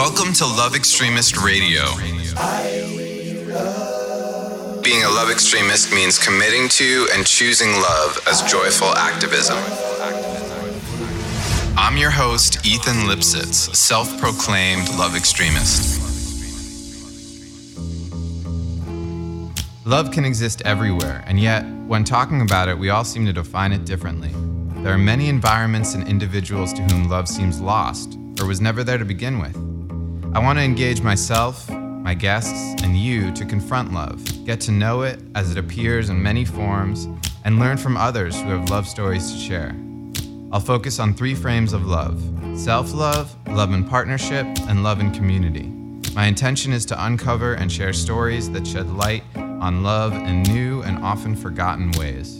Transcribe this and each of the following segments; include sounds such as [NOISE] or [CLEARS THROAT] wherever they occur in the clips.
Welcome to Love Extremist Radio. Being a love extremist means committing to and choosing love as joyful activism. I'm your host, Ethan Lipsitz, self proclaimed love extremist. Love can exist everywhere, and yet, when talking about it, we all seem to define it differently. There are many environments and individuals to whom love seems lost or was never there to begin with. I want to engage myself, my guests, and you to confront love, get to know it as it appears in many forms, and learn from others who have love stories to share. I'll focus on three frames of love self love, love in partnership, and love in community. My intention is to uncover and share stories that shed light on love in new and often forgotten ways.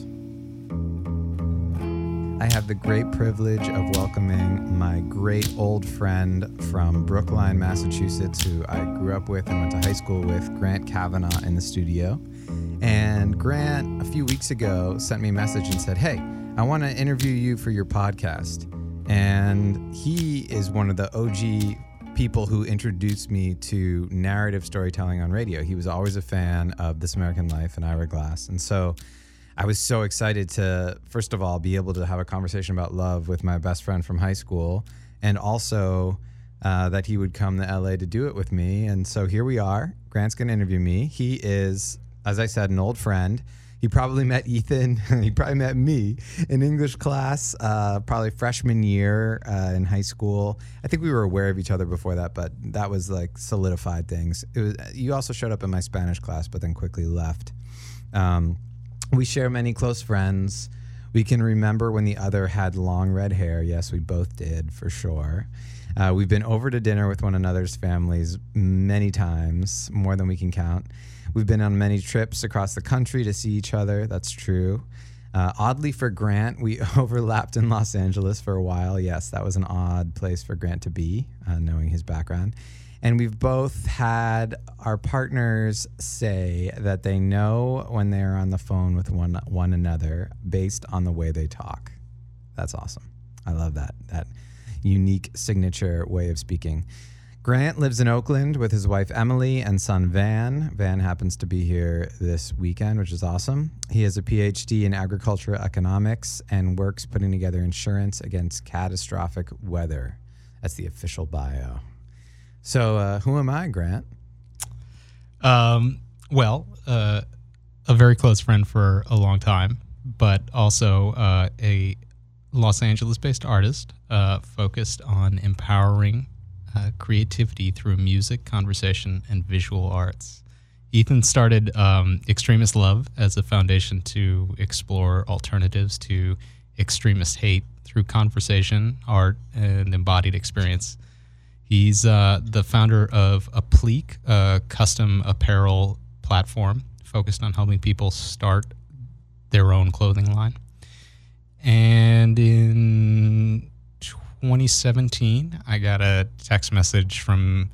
I have the great privilege of welcoming my great old friend from Brookline, Massachusetts, who I grew up with and went to high school with, Grant Kavanaugh, in the studio. And Grant, a few weeks ago, sent me a message and said, Hey, I want to interview you for your podcast. And he is one of the OG people who introduced me to narrative storytelling on radio. He was always a fan of This American Life and Ira Glass. And so I was so excited to, first of all, be able to have a conversation about love with my best friend from high school, and also uh, that he would come to LA to do it with me. And so here we are. Grant's going to interview me. He is, as I said, an old friend. He probably met Ethan. [LAUGHS] he probably met me in English class, uh, probably freshman year uh, in high school. I think we were aware of each other before that, but that was like solidified things. It was. You also showed up in my Spanish class, but then quickly left. Um, we share many close friends. We can remember when the other had long red hair. Yes, we both did for sure. Uh, we've been over to dinner with one another's families many times, more than we can count. We've been on many trips across the country to see each other. That's true. Uh, oddly for Grant, we [LAUGHS] overlapped in Los Angeles for a while. Yes, that was an odd place for Grant to be, uh, knowing his background. And we've both had our partners say that they know when they're on the phone with one one another based on the way they talk. That's awesome. I love that that unique signature way of speaking. Grant lives in Oakland with his wife Emily and son Van. Van happens to be here this weekend, which is awesome. He has a PhD in agricultural economics and works putting together insurance against catastrophic weather. That's the official bio. So, uh, who am I, Grant? Um, well, uh, a very close friend for a long time, but also uh, a Los Angeles based artist uh, focused on empowering uh, creativity through music, conversation, and visual arts. Ethan started um, Extremist Love as a foundation to explore alternatives to extremist hate through conversation, art, and embodied experience. He's uh, the founder of Applique, a custom apparel platform focused on helping people start their own clothing line. And in 2017, I got a text message from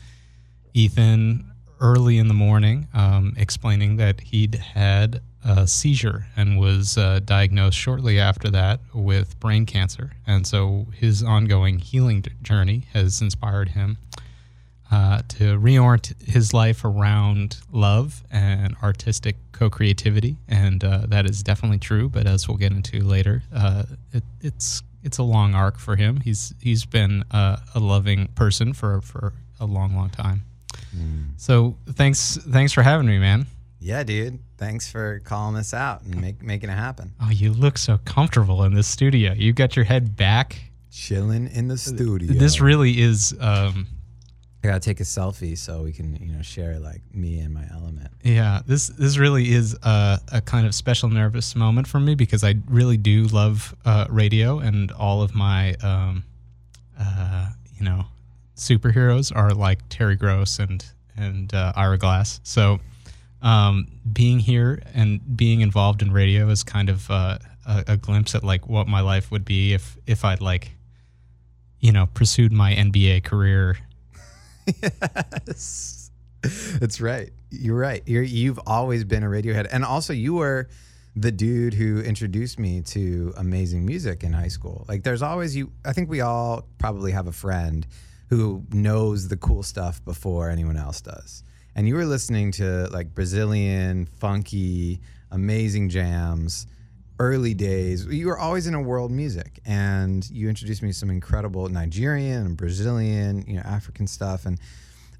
Ethan early in the morning um, explaining that he'd had a seizure and was uh, diagnosed shortly after that with brain cancer. And so his ongoing healing journey has inspired him uh, to reorient his life around love and artistic co creativity. And uh, that is definitely true. But as we'll get into later, uh, it, it's it's a long arc for him. He's he's been a loving person for, for a long, long time. Mm. So thanks thanks for having me, man. Yeah, dude. Thanks for calling us out and make, making it happen. Oh, you look so comfortable in this studio. You got your head back, chilling in the studio. This really is. Um, I gotta take a selfie so we can, you know, share like me and my element. Yeah, this this really is a, a kind of special nervous moment for me because I really do love uh, radio and all of my, um, uh, you know, superheroes are like Terry Gross and and uh, Ira Glass. So um, being here and being involved in radio is kind of uh, a, a, glimpse at like what my life would be if if I'd like, you know, pursued my NBA career. yes, that's right. You're right. You're, you've always been a Radiohead, and also you were the dude who introduced me to amazing music in high school. Like, there's always you. I think we all probably have a friend who knows the cool stuff before anyone else does. And you were listening to like Brazilian, funky, amazing jams, early days. You were always in a world music, and you introduced me to some incredible Nigerian and Brazilian, you know, African stuff, and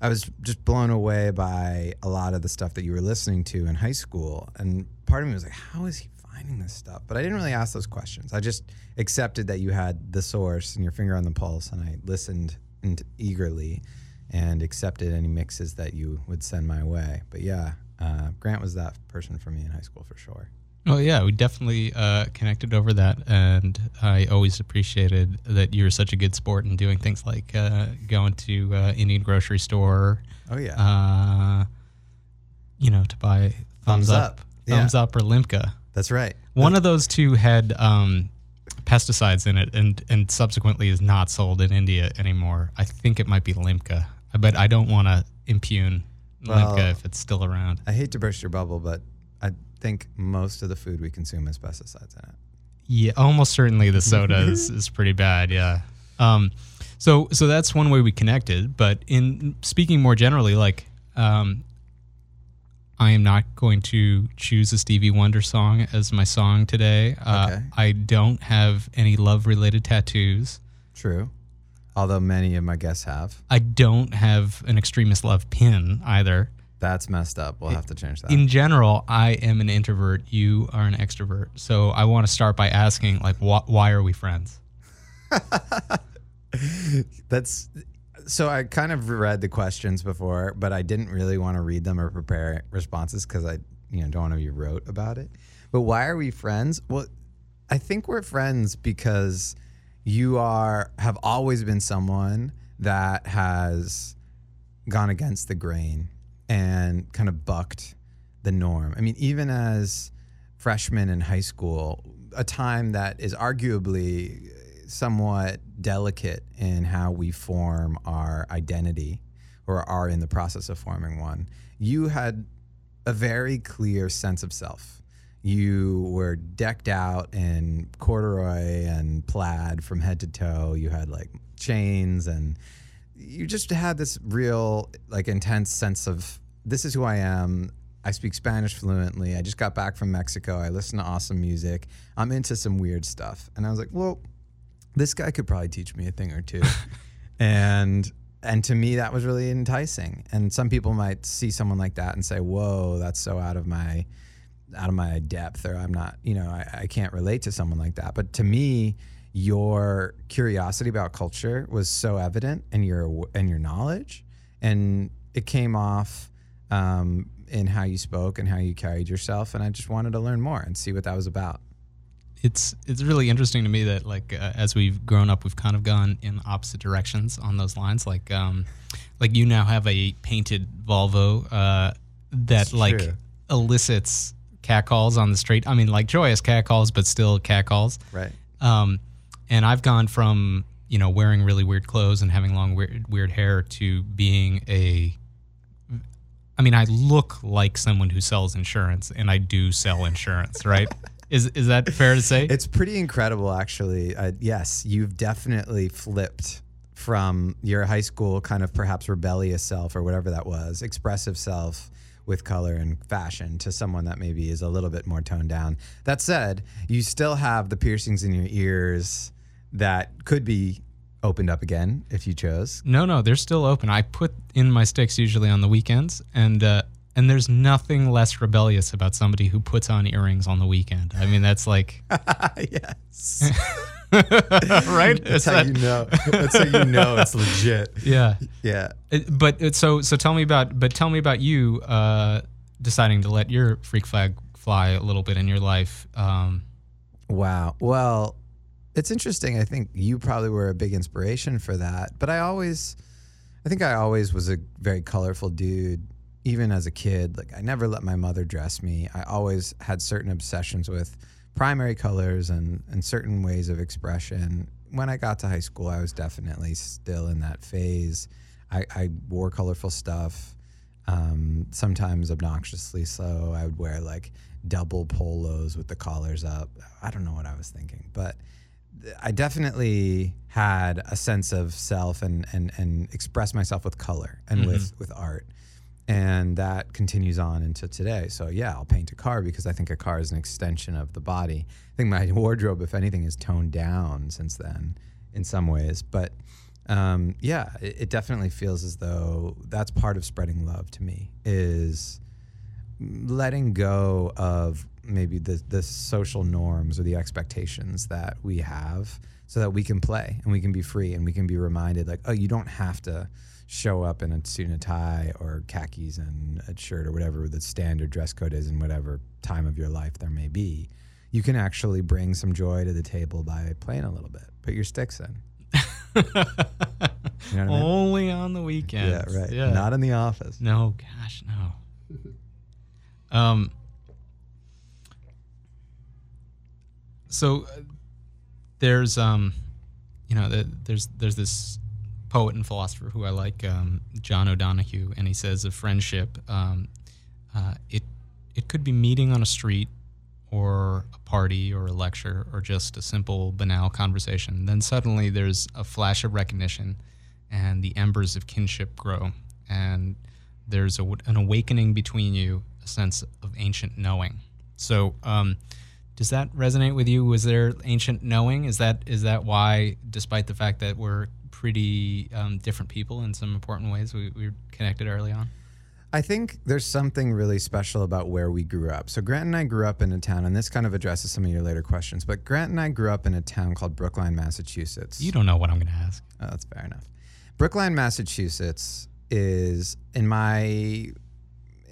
I was just blown away by a lot of the stuff that you were listening to in high school. And part of me was like, how is he finding this stuff? But I didn't really ask those questions. I just accepted that you had the source and your finger on the pulse, and I listened eagerly and accepted any mixes that you would send my way. But yeah, uh, Grant was that person for me in high school for sure. Oh yeah, we definitely uh, connected over that, and I always appreciated that you were such a good sport in doing things like uh, going to uh, Indian grocery store. Oh yeah, uh, you know, to buy thumbs, Thums Up, up. thumbs yeah. up, or Limca. That's right. One of those two had um, pesticides in it, and and subsequently is not sold in India anymore. I think it might be Limca, but I don't want to impugn well, Limca if it's still around. I hate to burst your bubble, but I think most of the food we consume has pesticides in it. Yeah, almost certainly the soda is, [LAUGHS] is pretty bad. Yeah. Um, so so that's one way we connected. But in speaking more generally, like um, I am not going to choose a Stevie Wonder song as my song today. Uh, okay. I don't have any love related tattoos. True. Although many of my guests have. I don't have an extremist love pin either. That's messed up. We'll have to change that. In general, I am an introvert. You are an extrovert. So I want to start by asking, like, wh- why are we friends? [LAUGHS] That's so I kind of read the questions before, but I didn't really want to read them or prepare responses because I, you know, don't want to be rote about it. But why are we friends? Well, I think we're friends because you are have always been someone that has gone against the grain and kind of bucked the norm. I mean, even as freshmen in high school, a time that is arguably somewhat delicate in how we form our identity or are in the process of forming one. You had a very clear sense of self. You were decked out in corduroy and plaid from head to toe. You had like chains and you just had this real like intense sense of this is who I am. I speak Spanish fluently. I just got back from Mexico. I listen to awesome music. I'm into some weird stuff. And I was like, well, this guy could probably teach me a thing or two. [LAUGHS] and and to me that was really enticing. And some people might see someone like that and say, "Whoa, that's so out of my out of my depth," or "I'm not, you know, I, I can't relate to someone like that." But to me, your curiosity about culture was so evident, and your and your knowledge, and it came off um, in how you spoke and how you carried yourself. And I just wanted to learn more and see what that was about it's it's really interesting to me that like uh, as we've grown up, we've kind of gone in opposite directions on those lines. Like um, like you now have a painted Volvo uh, that like true. elicits catcalls on the street. I mean, like joyous catcalls, but still catcalls. Right. Um, and I've gone from you know wearing really weird clothes and having long weird weird hair to being a I mean, I look like someone who sells insurance, and I do sell insurance, right? [LAUGHS] Is is that fair to say? It's pretty incredible, actually. Uh, yes, you've definitely flipped from your high school kind of perhaps rebellious self or whatever that was, expressive self with color and fashion to someone that maybe is a little bit more toned down. That said, you still have the piercings in your ears that could be opened up again if you chose. No, no, they're still open. I put in my sticks usually on the weekends, and uh, and there's nothing less rebellious about somebody who puts on earrings on the weekend. I mean, that's like [LAUGHS] yes. [LAUGHS] right? That's how that... you know. That's how you know it's legit. [LAUGHS] Yeah. Yeah. It, but it, so so tell me about but tell me about you uh, deciding to let your freak flag fly a little bit in your life. Um, wow. Well, it's interesting. I think you probably were a big inspiration for that. But I always, I think I always was a very colorful dude even as a kid, like I never let my mother dress me. I always had certain obsessions with primary colors and, and certain ways of expression. When I got to high school, I was definitely still in that phase. I, I wore colorful stuff, um, sometimes obnoxiously so. I would wear like double polos with the collars up. I don't know what I was thinking, but I definitely had a sense of self and and and express myself with color and with with art. And that continues on into today. So yeah, I'll paint a car because I think a car is an extension of the body. I think my [LAUGHS] wardrobe, if anything, is toned down since then in some ways. But um, yeah, it, it definitely feels as though that's part of spreading love to me is letting go of maybe the the social norms or the expectations that we have so that we can play and we can be free and we can be reminded like oh you don't have to show up in a suit and a tie or khakis and a shirt or whatever the standard dress code is in whatever time of your life there may be you can actually bring some joy to the table by playing a little bit put your sticks in [LAUGHS] you know I mean? Only on the weekends. yeah right Yeah. not in the office No, gosh, no. Um. So uh, there's um, you know, the, there's there's this poet and philosopher who I like, um, John O'Donohue, and he says of friendship, um, uh, it it could be meeting on a street, or a party, or a lecture, or just a simple banal conversation. Then suddenly there's a flash of recognition, and the embers of kinship grow, and there's a, an awakening between you, a sense of ancient knowing. So, um, does that resonate with you? Was there ancient knowing? Is that is that why, despite the fact that we're pretty um, different people in some important ways, we, we were connected early on? I think there's something really special about where we grew up. So Grant and I grew up in a town, and this kind of addresses some of your later questions. But Grant and I grew up in a town called Brookline, Massachusetts. You don't know what I'm going to ask. Oh, that's fair enough. Brookline, Massachusetts is in my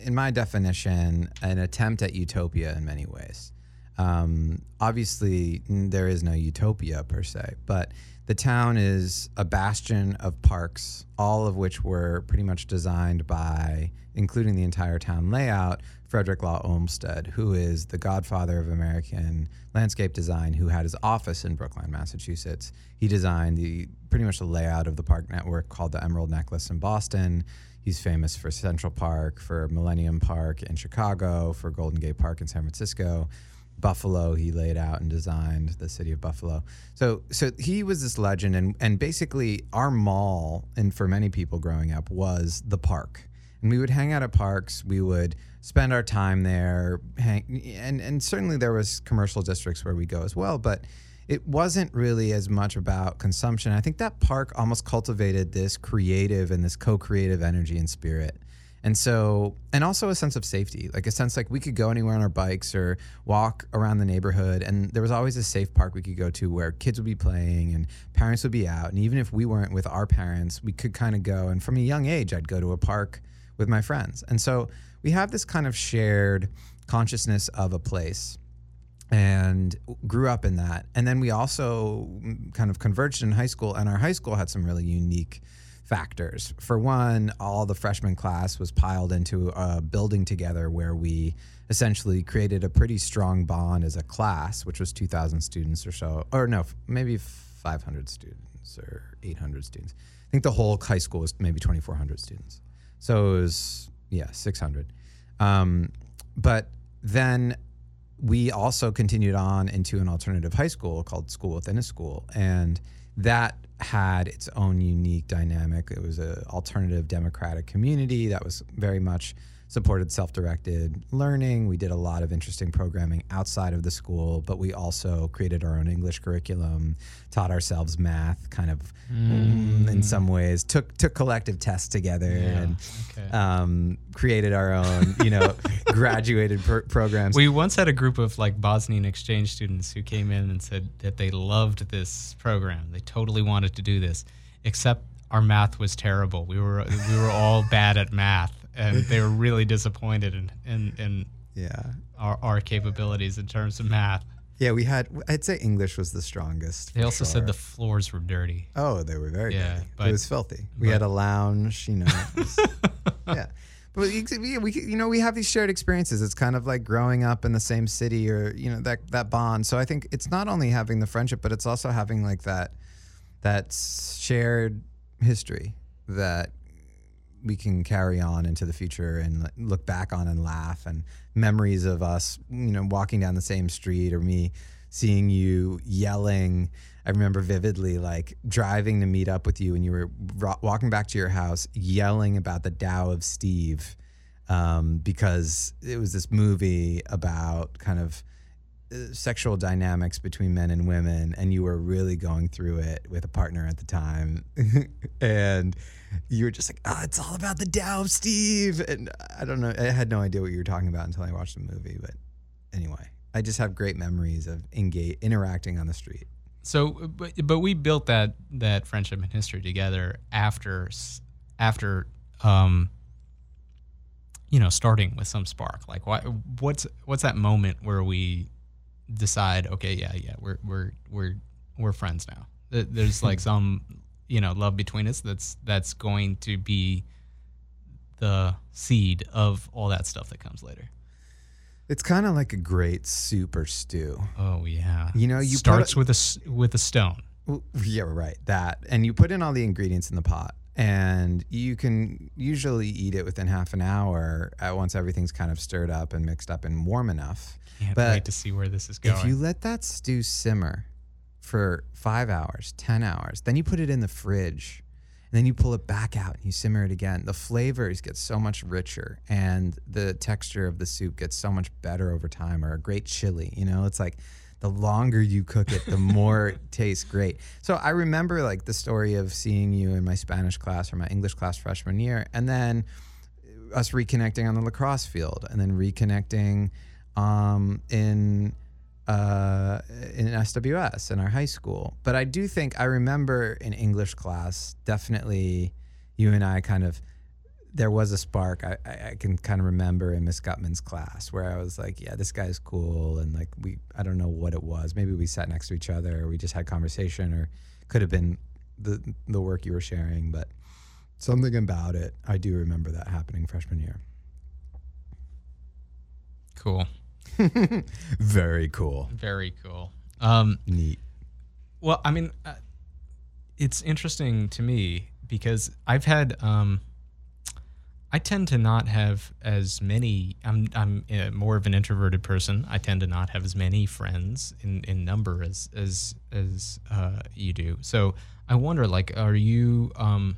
in my definition an attempt at utopia in many ways. Um, obviously, there is no utopia per se, but the town is a bastion of parks, all of which were pretty much designed by, including the entire town layout, Frederick Law Olmsted, who is the godfather of American landscape design, who had his office in Brookline, Massachusetts. He designed the pretty much the layout of the park network called the Emerald Necklace in Boston. He's famous for Central Park, for Millennium Park in Chicago, for Golden Gate Park in San Francisco. Buffalo, he laid out and designed the city of Buffalo. So, so he was this legend, and and basically our mall, and for many people growing up, was the park. And we would hang out at parks. We would spend our time there, hang, and and certainly there was commercial districts where we go as well, but it wasn't really as much about consumption. I think that park almost cultivated this creative and this co-creative energy and spirit. And so, and also a sense of safety, like a sense like we could go anywhere on our bikes or walk around the neighborhood. And there was always a safe park we could go to where kids would be playing and parents would be out. And even if we weren't with our parents, we could kind of go. And from a young age, I'd go to a park with my friends. And so we have this kind of shared consciousness of a place and grew up in that. And then we also mm, kind of converged in high school, and our high school had some really unique factors. For one, all the freshman class was piled into a building together where we essentially created a pretty strong bond as a class, which was 2,000 students or so, or no, maybe 500 students or 800 students. I think the whole high school was maybe 2,400 students. So it was, yeah, 600. Um, but then we also continued on into an alternative high school called School Within a School, and that had its own unique dynamic. It was an alternative democratic community that was very much supported self-directed learning. We did a lot of interesting programming outside of the school, but we also created our own English curriculum, taught ourselves math, kind of mm, in some ways, took took collective tests together, and okay. um, created our own, you know, [LAUGHS] graduated pr- programs. We once had a group of like Bosnian exchange students who came in and said that they loved this program. They totally wanted to do this, except our math was terrible. We were we were all bad at math, and they were really disappointed in in, in [LAUGHS] yeah. our, our capabilities in terms of math. Yeah, we had. I'd say English was the strongest. They also sure. said the floors were dirty. Oh, they were very Yeah, dirty. but- it was filthy. We but- had a lounge, you know. was- [LAUGHS] yeah, but we, we, we, you know, we have these shared experiences. It's kind of like growing up in the same city, or you know, that that bond. So I think it's not only having the friendship, but it's also having like that that shared history that we can carry on into the future and look back on and laugh and memories of us, you know, walking down the same street or me seeing you yelling. I remember vividly, like driving to meet up with you, and you were ro- walking back to your house, yelling about the Tao of Steve, um, because it was this movie about kind of uh, sexual dynamics between men and women, and you were really going through it with a partner at the time, [LAUGHS] and you were just like, "Oh, it's all about the of Steve," and I don't know, I had no idea what you were talking about until I watched the movie, but anyway. I just have great memories of engage, interacting on the street. So, but, but we built that that friendship and history together after after um, you know starting with some spark. Like, what what's what's that moment where we decide, okay, yeah, yeah, we're we're we're we're friends now. There's like [LAUGHS] some you know love between us. That's that's going to be the seed of all that stuff that comes later. It's kind of like a great soup or stew. Oh yeah. You know, you starts a, with a with a stone. Yeah, right. That, and you put in all the ingredients in the pot, and you can usually eat it within half an hour. At once everything's kind of stirred up and mixed up and warm enough. Can't but wait to see where this is going. If you let that stew simmer for five hours, ten hours, then you put it in the fridge and then you pull it back out and you simmer it again. The flavors get so much richer and the texture of the soup gets so much better over time. Or a great chili, you know, it's like the longer you cook it, the more it [LAUGHS] tastes great. So I remember like the story of seeing you in my Spanish class or my English class freshman year, and then us reconnecting on the lacrosse field, and then reconnecting um, in uh, in SWS in our high school. But I do think I remember in English class, definitely you and I kind of, there was a spark. I, I can kind of remember in Miss Gutman's class where I was like, yeah, this guy's cool. And like, we, I don't know what it was. Maybe we sat next to each other or we just had conversation or could have been the, the work you were sharing. But something about it, I do remember that happening freshman year. Cool. [LAUGHS] Very cool. Very cool. Um, Neat. Well, I mean, uh, it's interesting to me because I've had. Um, I tend to not have as many. I'm I'm uh, more of an introverted person. I tend to not have as many friends in, in number as as as uh, you do. So I wonder, like, are you? Um,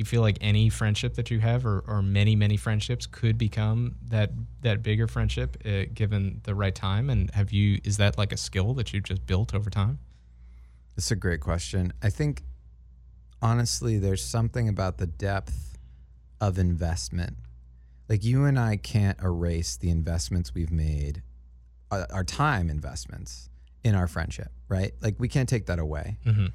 you feel like any friendship that you have or, or many many friendships could become that that bigger friendship uh, given the right time? And have you is that like a skill that you've just built over time? It's a great question. I think honestly there's something about the depth of investment. Like you and i can't erase the investments we've made uh, our time investments in our friendship right? Like we can't take that away. Mm-hmm.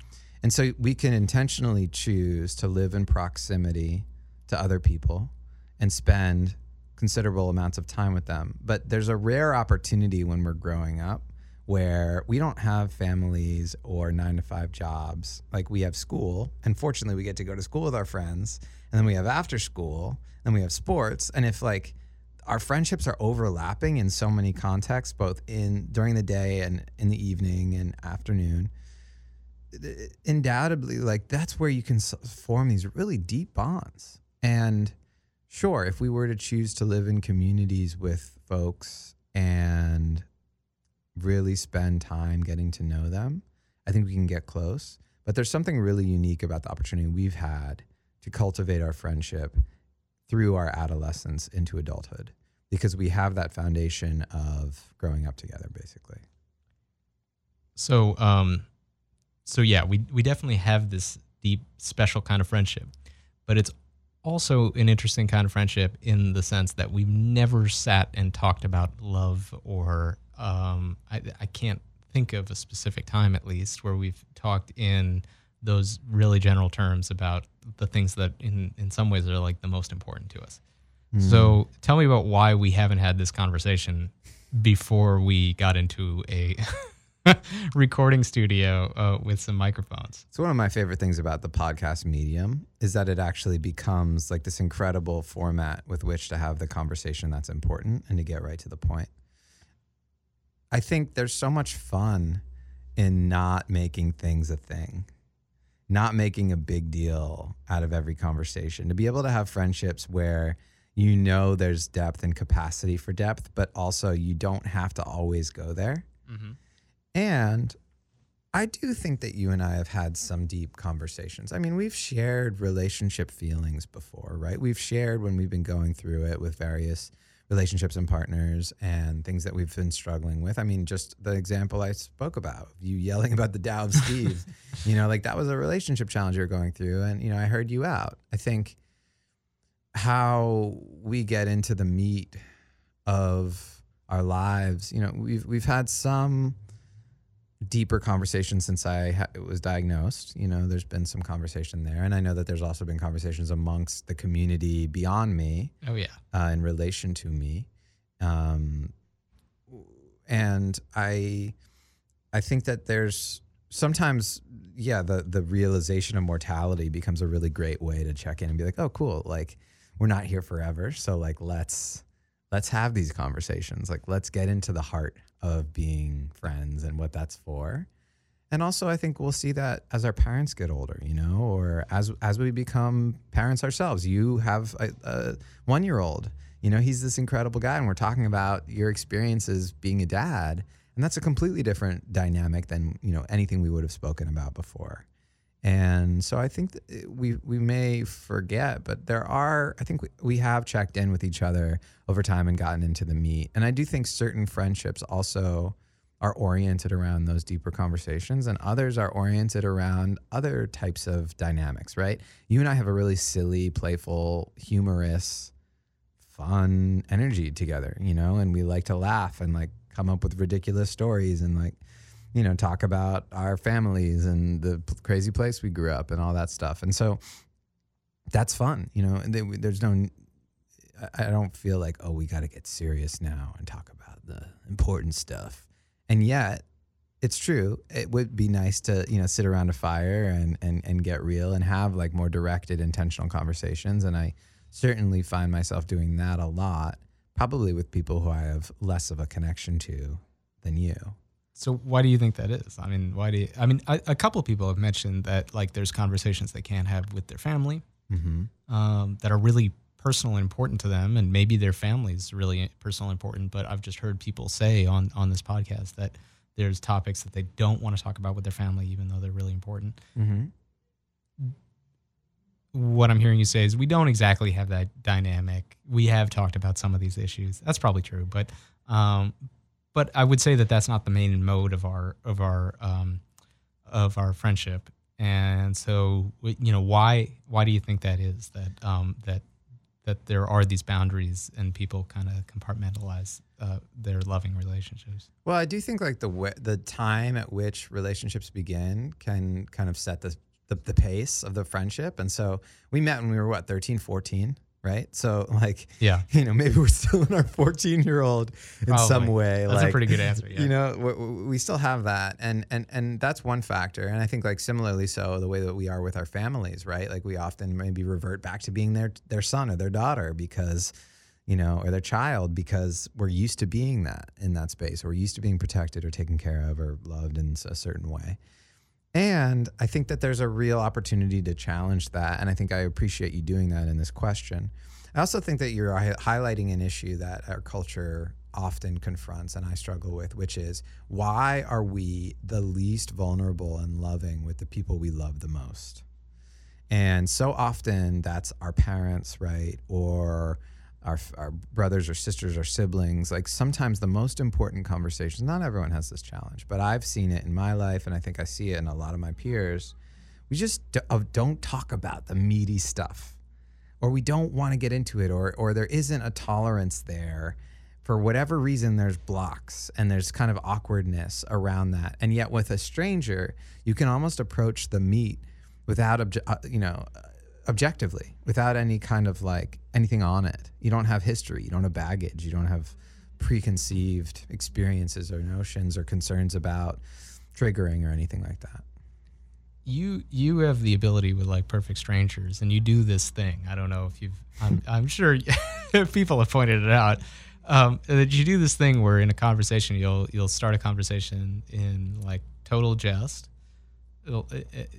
And so we can intentionally choose to live in proximity to other people and spend considerable amounts of time with them. But there's a rare opportunity when we're growing up where we don't have families or nine to five jobs. Like we have school, and fortunately, we get to go to school with our friends, and then we have after school, and we have sports. And if like our friendships are overlapping in so many contexts, both in during the day and in the evening and afternoon, undoubtedly like that's where you can form these really deep bonds. And sure if we were to choose to live in communities with folks and really spend time getting to know them i think we can get close. But there's something really unique about the opportunity we've had to cultivate our friendship through our adolescence into adulthood because we have that foundation of growing up together basically. So um so yeah, we we definitely have this deep, special kind of friendship, but it's also an interesting kind of friendship in the sense that we've never sat and talked about love or um, I, I can't think of a specific time at least where we've talked in those really general terms about the things that in in some ways are like the most important to us. Mm. So tell me about why we haven't had this conversation before we got into a [LAUGHS] [LAUGHS] recording studio uh, with some microphones. So one of my favorite things about the podcast medium is that it actually becomes like this incredible format with which to have the conversation that's important and to get right to the point. I think there's so much fun in not making things a thing, not making a big deal out of every conversation. To be able to have friendships where you know there's depth and capacity for depth, but also you don't have to always go there. Mm-hmm And I do think that you and I have had some deep conversations. I mean, we've shared relationship feelings before, right? We've shared when we've been going through it with various relationships and partners and things that we've been struggling with. I mean, just the example I spoke about, you yelling about the Tao of [LAUGHS] Steve, you know, like that was a relationship challenge you're going through. And, you know, I heard you out. I think how we get into the meat of our lives, you know, we've, we've had some deeper conversation since I ha- was diagnosed. You know, there's been some conversation there, and I know that there's also been conversations amongst the community beyond me. Oh yeah, uh, in relation to me, um, and I, I think that there's sometimes, yeah, the the realization of mortality becomes a really great way to check in and be like, oh, cool, like we're not here forever, so like let's let's have these conversations. Like, let's get into the heart of being friends and what that's for. And also, I think we'll see that as our parents get older, you know, or as as we become parents ourselves. You have a, a one year old, you know, he's this incredible guy, and we're talking about your experiences being a dad, and that's a completely different dynamic than you know anything we would have spoken about before. And so I think eh, we we may forget, but there are I think we, we have checked in with each other over time and gotten into the meat. And I do think certain friendships also are oriented around those deeper conversations and others are oriented around other types of dynamics, right? You and I have a really silly, playful, humorous, fun energy together, you know, and we like to laugh and like come up with ridiculous stories and like you know, talk about our families and the p- crazy place we grew up and all that stuff. And so that's fun, you know, and they, there's no, I don't feel like, oh, we got to get serious now and talk about the important stuff. And yet, it's true. It would be nice to, you know, sit around a fire and, and, and get real and have like more directed, intentional conversations. And I certainly find myself doing that a lot, probably with people who I have less of a connection to than you. So why do you think that is? I mean, why do you, I mean, a, a couple of people have mentioned that like there's conversations they can't have with their family mm-hmm. um, that are really personal and important to them, and maybe their family is really personal and important. But I've just heard people say on on this podcast that there's topics that they don't want to talk about with their family, even though they're really important. Mm-hmm. What I'm hearing you say is we don't exactly have that dynamic. We have talked about some of these issues. That's probably true, but um, but I would say that that's not the main mode of our of our um, of our friendship. And so, you know, why why do you think that is that um, that that there are these boundaries and people kind of compartmentalize uh, their loving relationships? Well, I do think like the w- the time at which relationships begin can kind of set the, the the pace of the friendship. And so we met when we were what 13, 14 right? So like, yeah, [LAUGHS] you know, maybe we're still in our 14 year old in Probably. some way. That's like, a pretty good answer. Yeah. You know, we, we, still have that, and and and that's one factor. And I think like similarly so the way that we are with our families, right? Like we often maybe revert back to being their their son or their daughter because. You know, or their child because we're used to being that in that space, or we're used to being protected or taken care of or loved in a certain way. And I think that there's a real opportunity to challenge that. And I think I appreciate you doing that in this question. I also think that you're highlighting an issue that our culture often confronts and I struggle with, which is why are we the least vulnerable and loving with the people we love the most? And so often that's our parents, right? Or our, our brothers or sisters or siblings like sometimes the most important conversations not everyone has this challenge but i've seen it in my life and i think i see it in a lot of my peers. We just don't talk about the meaty stuff or we don't want to get into it or or there isn't a tolerance there. For whatever reason there's blocks and there's kind of awkwardness around that and yet with a stranger you can almost approach the meat without obje- uh, you know objectively without any kind of like anything on it. You don't have history, you don't have baggage, you don't have preconceived experiences or notions or concerns about triggering or anything like that. You you have the ability with like perfect strangers and you do this thing. I don't know if you've I'm, I'm sure [LAUGHS] people have pointed it out. Um, that you do this thing where in a conversation you'll you'll start a conversation in like total jest, it, it,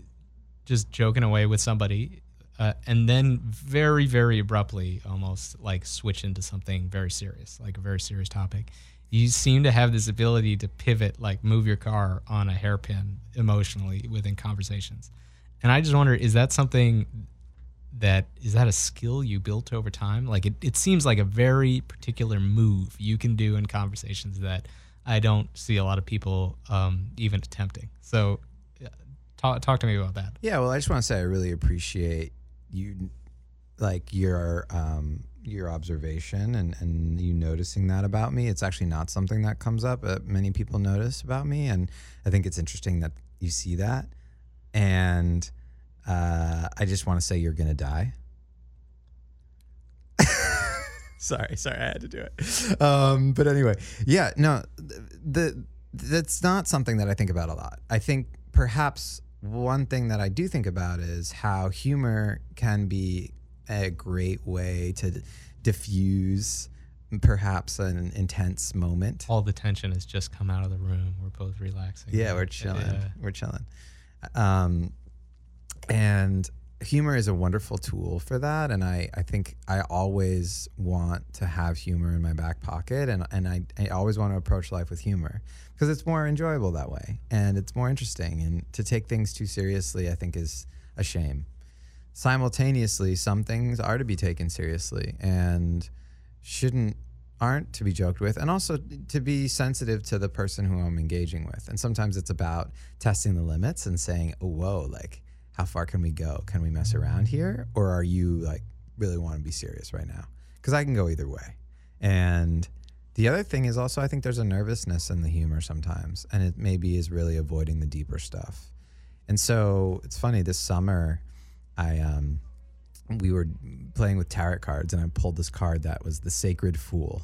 just joking away with somebody uh, and then very very abruptly almost like switch into something very serious like a very serious topic you seem to have this ability to pivot, like move your car on a hairpin emotionally within conversations. And I just wonder, is that something that is that a skill you built over time? Like it, it seems like a very particular move you can do in conversations that I don't see a lot of people um, even attempting. So talk, talk to me about that. Yeah, well, I just want to say I really appreciate you, like your um, your observation and, and you noticing that about me. It's actually not something that comes up. Uh, many people notice about me, and I think it's interesting that you see that. And uh, I just want to say you're gonna die. [LAUGHS] sorry, sorry, I had to do it. Um, but anyway, yeah, no, the, the that's not something that I think about a lot. I think perhaps one thing that I do think about is how humor can be a great way to diffuse perhaps an intense moment. All the tension has just come out of the room. We're both relaxing. Yeah, we're chilling. Yeah. We're chilling. Um, and humor is a wonderful tool for that. And I, I think I always want to have humor in my back pocket. And, and I, I always want to approach life with humor because it's more enjoyable that way and it's more interesting. And to take things too seriously, I think, is a shame. Simultaneously, some things are to be taken seriously and shouldn't aren't to be joked with and also to be sensitive to the person who I'm engaging with. And sometimes it's about testing the limits and saying, whoa, like, how far can we go? Can we mess around here? Or are you like really want to be serious right now? Because I can go either way. And the other thing is also, I think there's a nervousness in the humor sometimes, and it maybe is really avoiding the deeper stuff. And so it's funny this summer, I um, we were playing with tarot cards, and I pulled this card that was the Sacred Fool.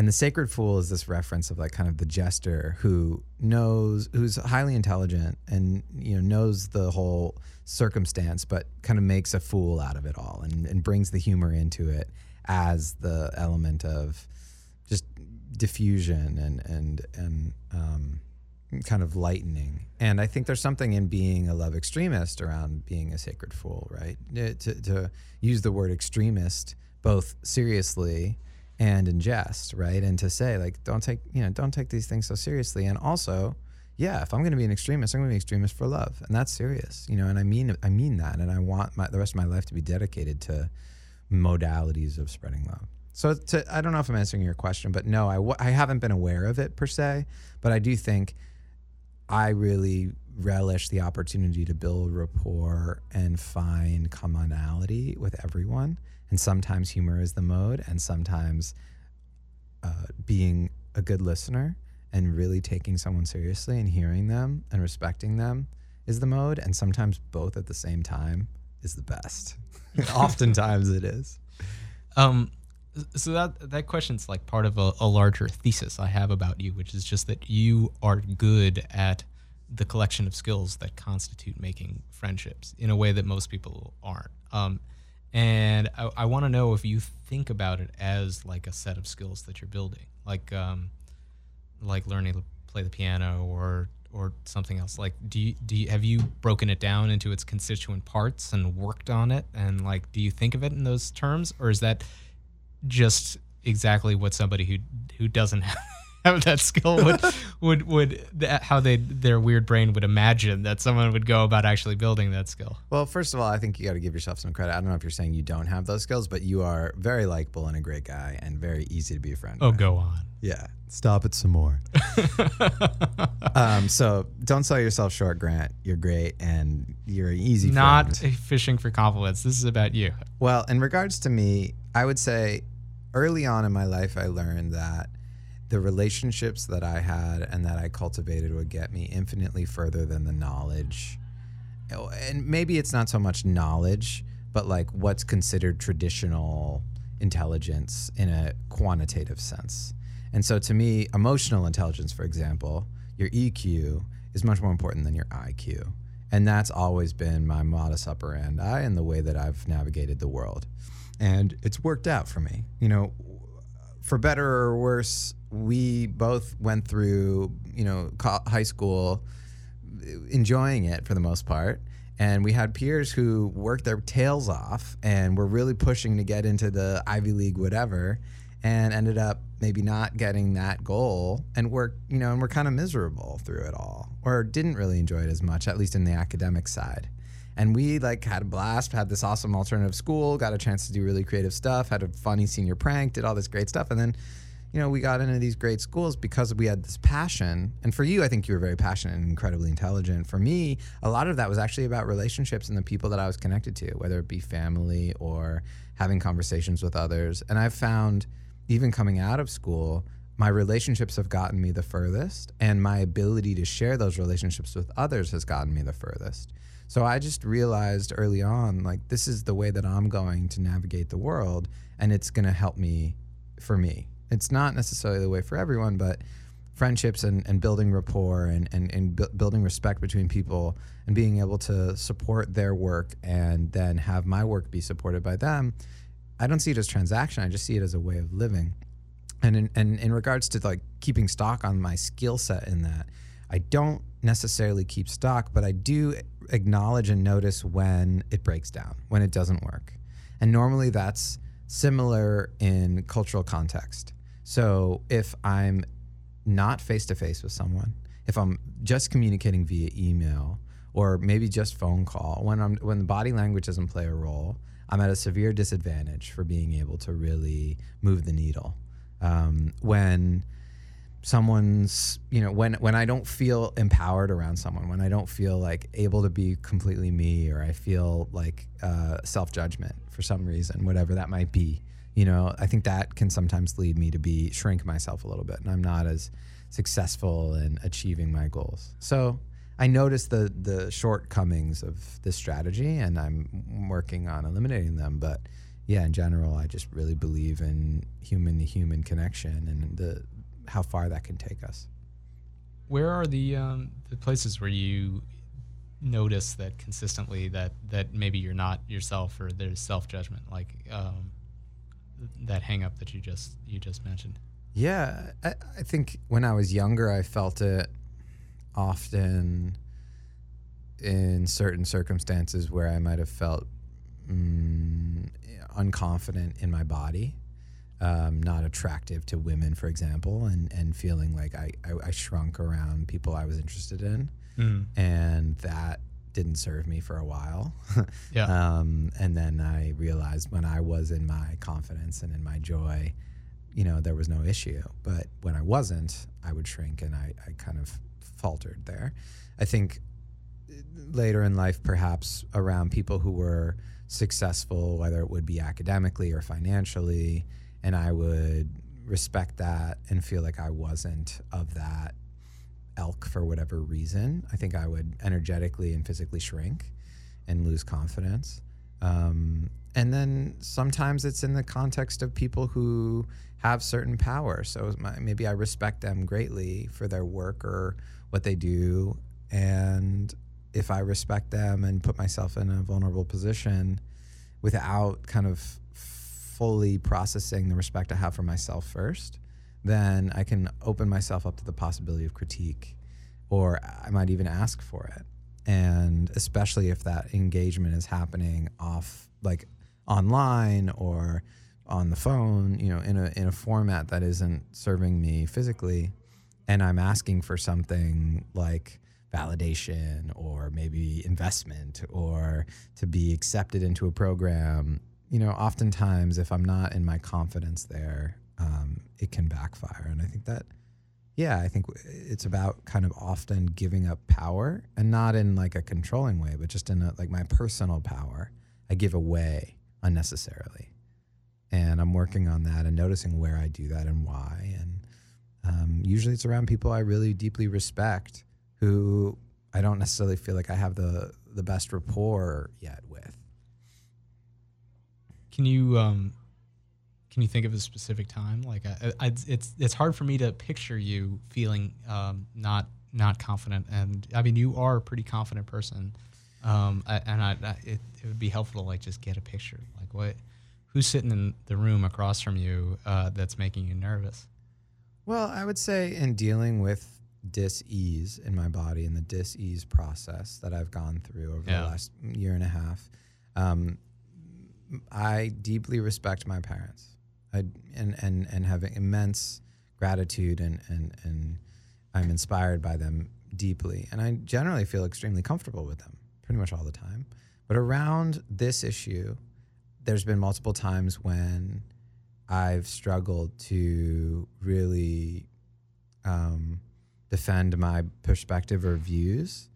And the Sacred Fool is this reference of like kind of the jester who knows, who's highly intelligent and you know knows the whole circumstance, but kind of makes a fool out of it all and, and brings the humor into it as the element of just diffusion and and and um, kind of lightening. And I think there's something in being a love extremist around being a sacred fool, right? To, to use the word extremist both seriously and in jest, right? And to say like, don't take you know, don't take these things so seriously. And also, yeah, if I'm going to be an extremist, I'm going to be an extremist for love, and that's serious, you know. And I mean, I mean that, and I want my, the rest of my life to be dedicated to modalities of spreading love. So to, I don't know if I'm answering your question, but no, I I haven't been aware of it per se, but I do think I really relish the opportunity to build rapport and find commonality with everyone. And sometimes humor is the mode, and sometimes uh, being a good listener and really taking someone seriously and hearing them and respecting them is the mode. And sometimes both at the same time is the best. [LAUGHS] Oftentimes it is. Um, so that that question's like part of a, a, larger thesis I have about you, which is just that you are good at the collection of skills that constitute making friendships in a way that most people aren't. Um, and I, I want to know if you think about it as like a set of skills that you're building, like um, like learning to play the piano or or something else. Like, do you, do you, have you broken it down into its constituent parts and worked on it? And like, do you think of it in those terms, or is that just exactly what somebody who who doesn't have, have that skill would would would that, how they their weird brain would imagine that someone would go about actually building that skill. Well, first of all, I think you got to give yourself some credit. I don't know if you're saying you don't have those skills, but you are very likable and a great guy and very easy to be a friend. Oh, with. go on. Yeah, stop it some more. [LAUGHS] um, so don't sell yourself short, Grant. You're great and you're an easy. Not friend. fishing for compliments. This is about you. Well, in regards to me, I would say early on in my life, I learned that the relationships that I had and that I cultivated would get me infinitely further than the knowledge. Oh, and maybe it's not so much knowledge, but like what's considered traditional intelligence in a quantitative sense. And so to me, emotional intelligence, for example, your EQ is much more important than your IQ. And that's always been my modus operandi and the way that I've navigated the world and it's worked out for me. You know, for better or worse, we both went through, you know, high school eh, enjoying it for the most part. And we had peers who worked their tails off and were really pushing to get into the Ivy League, whatever, and ended up maybe not getting that goal and we're you know and we're kind of miserable through it all or didn't really enjoy it as much at least in the academic side and we like had a blast had this awesome alternative school got a chance to do really creative stuff had a funny senior prank did all this great stuff. And then you know we got into these great schools because we had this passion. And for you i think you were very passionate and incredibly intelligent. For me a lot of that was actually about relationships and the people that i was connected to whether it be family or having conversations with others. And i've found even coming out of school my relationships have gotten me the furthest and my ability to share those relationships with others has gotten me the furthest so I just realized early on, like, this is the way that I'm going to navigate the world, and it's going to help me for me. It's not necessarily the way for everyone, but friendships and, and building rapport and, and, and bu- building respect between people and being able to support their work and then have my work be supported by them. I don't see it as transaction. I just see it as a way of living. And in, and in regards to like keeping stock on my skill set in that, I don't necessarily keep stock, but I do acknowledge and notice when it breaks down, when it doesn't work. And normally that's similar in cultural context. So if I'm not face to face with someone, if I'm just communicating via email or maybe just phone call, when I'm when the body language doesn't play a role, I'm at a severe disadvantage for being able to really move the needle. Um, when someone's you know when when i don't feel empowered around someone when i don't feel like able to be completely me or i feel like uh, self-judgment for some reason whatever that might be you know i think that can sometimes lead me to be shrink myself a little bit and i'm not as successful in achieving my goals. So i notice the the shortcomings of this strategy and i'm working on eliminating them but yeah in general i just really believe in human to human connection and the how far that can take us. Where are the um, the places where you notice that consistently that that maybe you're not yourself or there's self judgment like um, that hang up that you just you just mentioned? Yeah, I, I think when I was younger, I felt it often in certain circumstances where I might have felt mm, unconfident in my body um, not attractive to women, for example, and and feeling like I, I, I shrunk around people I was interested in, mm. and that didn't serve me for a while. [LAUGHS] yeah. Um, and then I realized when I was in my confidence and in my joy, you know, there was no issue. But when I wasn't, I would shrink, and I I kind of faltered there. I think later in life, perhaps around people who were successful, whether it would be academically or financially and I would respect that and feel like I wasn't of that elk for whatever reason. I think I would energetically and physically shrink and lose confidence. Um, and then sometimes it's in the context of people who have certain power. So maybe I respect them greatly for their work or what they do. And if I respect them and put myself in a vulnerable position without kind of fully processing the respect I have for myself first, then I can open myself up to the possibility of critique, or I might even ask for it. And especially if that engagement is happening off, like online or on the phone, you know, in a in a format that isn't serving me physically, and I'm asking for something like validation or maybe investment or to be accepted into a program you know, oftentimes if I'm not in my confidence there, um, it can backfire. And I think that, yeah, I think it's about kind of often giving up power and not in like a controlling way, but just in a, like my personal power. I give away unnecessarily. And I'm working on that and noticing where I do that and why. And um, usually it's around people I really deeply respect who I don't necessarily feel like I have the, the best rapport yet with. Can you um, can you think of a specific time? Like, I, I, it's it's hard for me to picture you feeling um, not not confident, and I mean, you are a pretty confident person, um, and I, I it, it would be helpful to like just get a picture, like what who's sitting in the room across from you uh, that's making you nervous. Well, I would say in dealing with dis-ease in my body and the dis-ease process that I've gone through over yeah. the last year and a half, um, I deeply respect my parents. I, and and and have immense gratitude and and and I'm inspired by them deeply, and I generally feel extremely comfortable with them pretty much all the time. But around this issue, there's been multiple times when I've struggled to really um, defend my perspective or views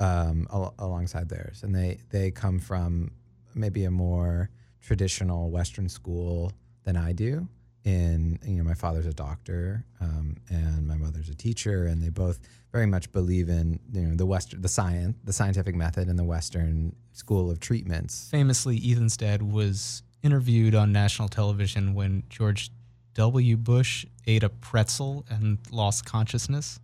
um, al- alongside theirs, and they they come from maybe a more traditional Western school than I do. In you know, my father's a doctor um, and my mother's a teacher, and they both very much believe in you know the Western the science the scientific method and the Western school of treatments. Famously, Ethan Stead was interviewed on national television when George W. Bush ate a pretzel and lost consciousness.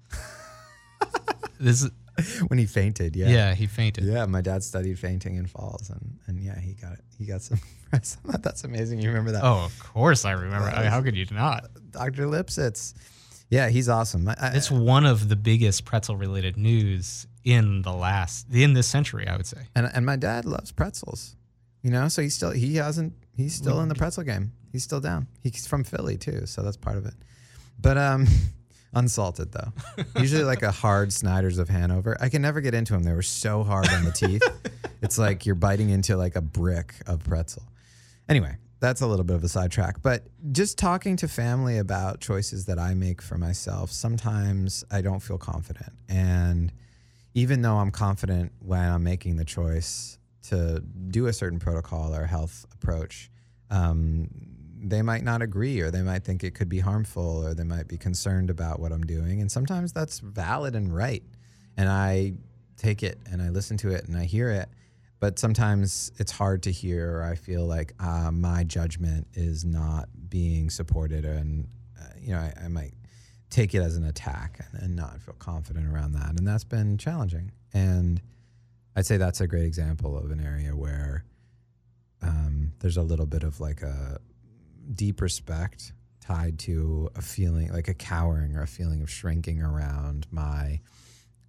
[LAUGHS] this [LAUGHS] when he fainted, yeah. yeah, he fainted. Yeah, my dad studied fainting in falls, and and yeah, he got it. He got some. [LAUGHS] [LAUGHS] That's amazing. You remember that? Oh, of course I remember. I mean, how could you not? Dr. Lipsitz. Yeah, he's awesome. I, I, It's one of the biggest pretzel related news in the last in this century, I would say. and and my dad loves pretzels. You know, so he's still he hasn't he's still in the pretzel game. He's still down. He's from Philly too, so that's part of it. But um, unsalted though. Usually like a hard Snyder's of Hanover. I can never get into them. They were so hard on the teeth. it's like you're biting into like a brick of pretzel. Anyway, that's a little bit of a sidetrack. But just talking to family about choices that I make for myself, sometimes I don't feel confident. And even though I'm confident when I'm making the choice to do a certain protocol or health approach, um, they might not agree or they might think it could be harmful or they might be concerned about what I'm doing. And sometimes that's valid and right. And I take it and I listen to it and I hear it. But sometimes it's hard to hear, or I feel like uh, my judgment is not being supported, and uh, you know I, I might take it as an attack and, and not feel confident around that, and that's been challenging. And I'd say that's a great example of an area where um, there's a little bit of like a deep respect tied to a feeling like a cowering or a feeling of shrinking around my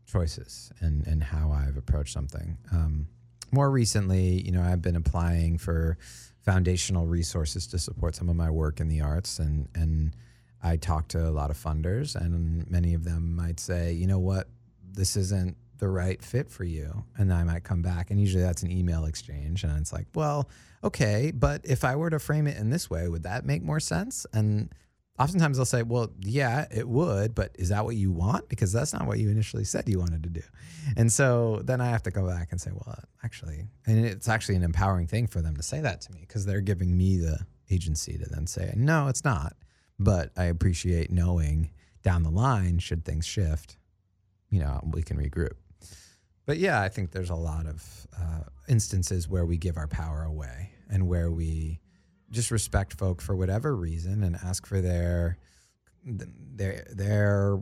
choices and and how I've approached something. Um, more recently, you know, I've been applying for foundational resources to support some of my work in the arts, and and I talk to a lot of funders, and many of them might say, you know what, this isn't the right fit for you, and I might come back, and usually that's an email exchange, and it's like, well, okay, but if I were to frame it in this way, would that make more sense? And oftentimes they'll say, well, yeah, it would, but is that what you want? Because that's not what you initially said you wanted to do. And so then I have to go back and say, well, actually, and it's actually an empowering thing for them to say that to me because they're giving me the agency to then say, no, it's not. But I appreciate knowing down the line, should things shift, you know, we can regroup. But yeah, I think there's a lot of uh, instances where we give our power away and where we just respect folk for whatever reason and ask for their their their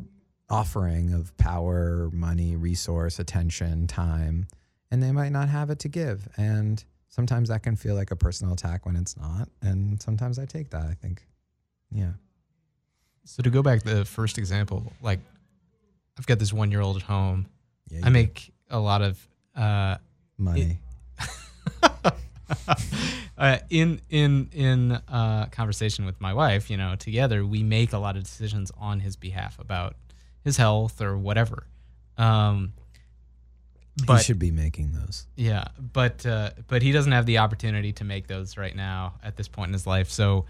offering of power, money, resource, attention, time, and they might not have it to give. And sometimes that can feel like a personal attack when it's not. And sometimes I take that, I think. Yeah. So to go back to the first example, like I've got this one year old at home. yeah I make a lot of uh, money. [LAUGHS] uh, in in in uh, conversation with my wife, you know, together we make a lot of decisions on his behalf about his health or whatever. Um, he should be making those. yeah, but uh, but he doesn't have the opportunity to make those right now at this point in his life. So,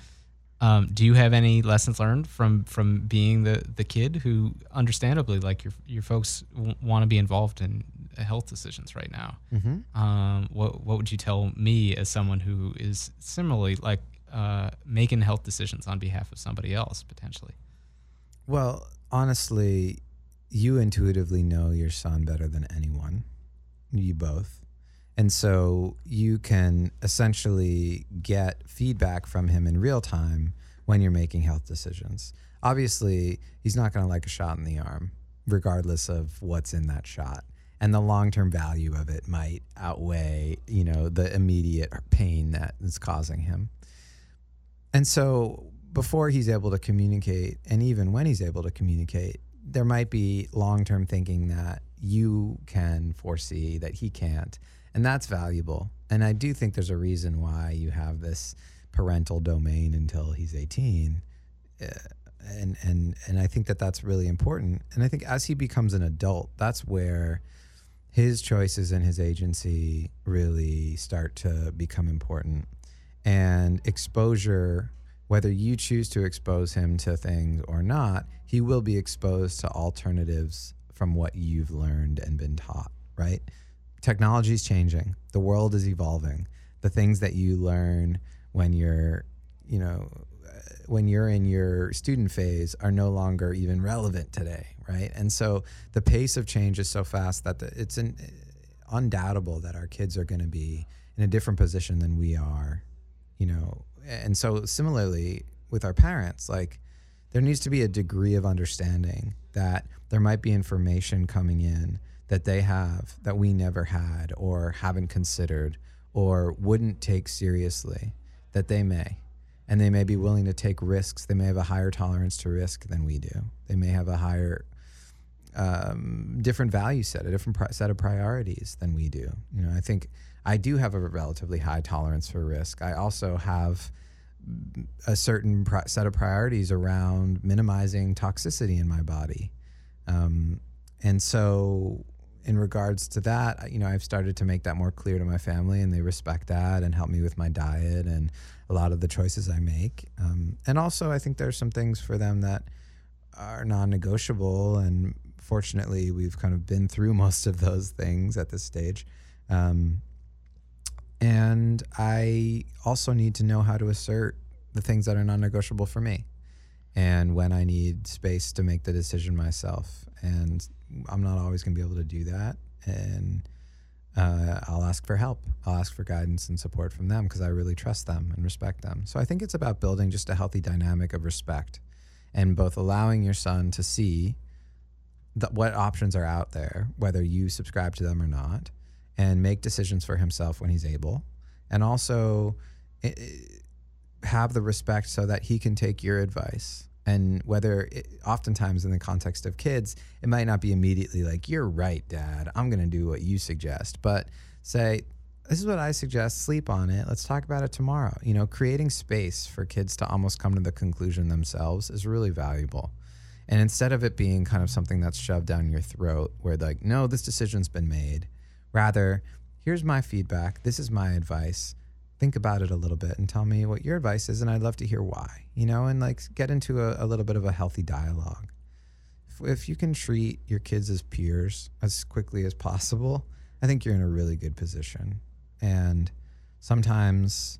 um, do you have any lessons learned from from being the the kid who, understandably, like your your folks w- want to be involved in health decisions right now? Mm-hmm. Um, what what would you tell me as someone who is similarly like uh, making health decisions on behalf of somebody else potentially? Well, honestly, you intuitively know your son better than anyone. You both. And so you can essentially get feedback from him in real time when you're making health decisions. Obviously, he's not going to like a shot in the arm, regardless of what's in that shot. And the long term value of it might outweigh, you know, the immediate pain that is causing him. And so before he's able to communicate, and even when he's able to communicate, there might be long term thinking that you can foresee that he can't. And that's valuable. And I do think there's a reason why you have this parental domain until he's 18. Uh, and and and I think that that's really important. And I think as he becomes an adult, that's where his choices and his agency really start to become important. And exposure, whether you choose to expose him to things or not, he will be exposed to alternatives from what you've learned and been taught, right? Technology is changing. The world is evolving. The things that you learn when you're, you know, uh, when you're in your student phase are no longer even relevant today, right? And so the pace of change is so fast that the, it's an, uh, undoubtable that our kids are going to be in a different position than we are, you know. And so similarly with our parents, like there needs to be a degree of understanding that there might be information coming in that they have that we never had or haven't considered or wouldn't take seriously that they may and they may be willing to take risks. They may have a higher tolerance to risk than we do. They may have a higher, um, different value set, a different pri- set of priorities than we do. You know, I think I do have a relatively high tolerance for risk. I also have a certain set of priorities around minimizing toxicity in my body, um, and so in regards to that, you know, I've started to make that more clear to my family, and they respect that and help me with my diet and a lot of the choices I make. Um, and also, I think there's some things for them that are non-negotiable, and fortunately, we've kind of been through [LAUGHS] most of those things at this stage. Um, and I also need to know how to assert the things that are non-negotiable for me, and when I need space to make the decision myself. And I'm not always going to be able to do that, and uh, I'll ask for help. I'll ask for guidance and support from them because I really trust them and respect them. So I think it's about building just a healthy dynamic of respect and both allowing your son to see that what options are out there, whether you subscribe to them or not, and make decisions for himself when he's able, and also eh, have the respect so that he can take your advice. And whether it, oftentimes in the context of kids it might not be immediately like you're right dad. I'm going to do what you suggest. But say this is what i suggest. Sleep on it. Let's talk about it tomorrow. You know creating space for kids to almost come to the conclusion themselves is really valuable. And instead of it being kind of something that's shoved down your throat where like no this decision's been made. Rather here's my feedback. This is my advice think about it a little bit and tell me what your advice is and i'd love to hear why you know and like get into a, a little bit of a healthy dialogue. If, if, you can treat your kids as peers as quickly as possible i think you're in a really good position. And sometimes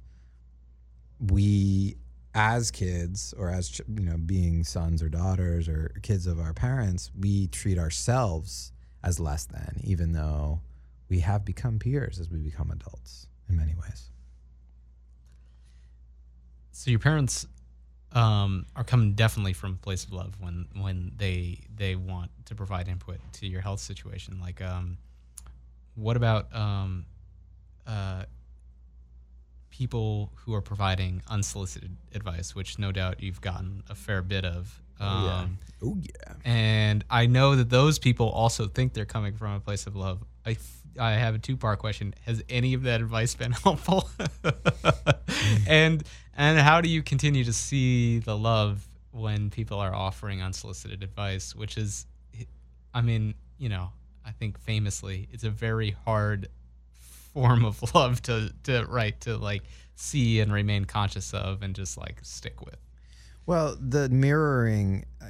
we as kids or as you know being sons or daughters or kids of our parents we treat ourselves as less than even though we have become peers as we become adults in many ways so your parents um, are coming definitely from a place of love when when they they want to provide input to your health situation. Like, um, what about um, uh, people who are providing unsolicited advice, which no doubt you've gotten a fair bit of. oh yeah. Um, oh yeah. And I know that those people also think they're coming from a place of love. I I have a two part question. Has any of that advice been [LAUGHS] helpful? [LAUGHS] and and how do you continue to see the love when people are offering unsolicited advice, which is, I mean, you know, I think famously, it's a very hard form of [LAUGHS] love to to right to like see and remain conscious of and just like stick with. Well, the mirroring uh,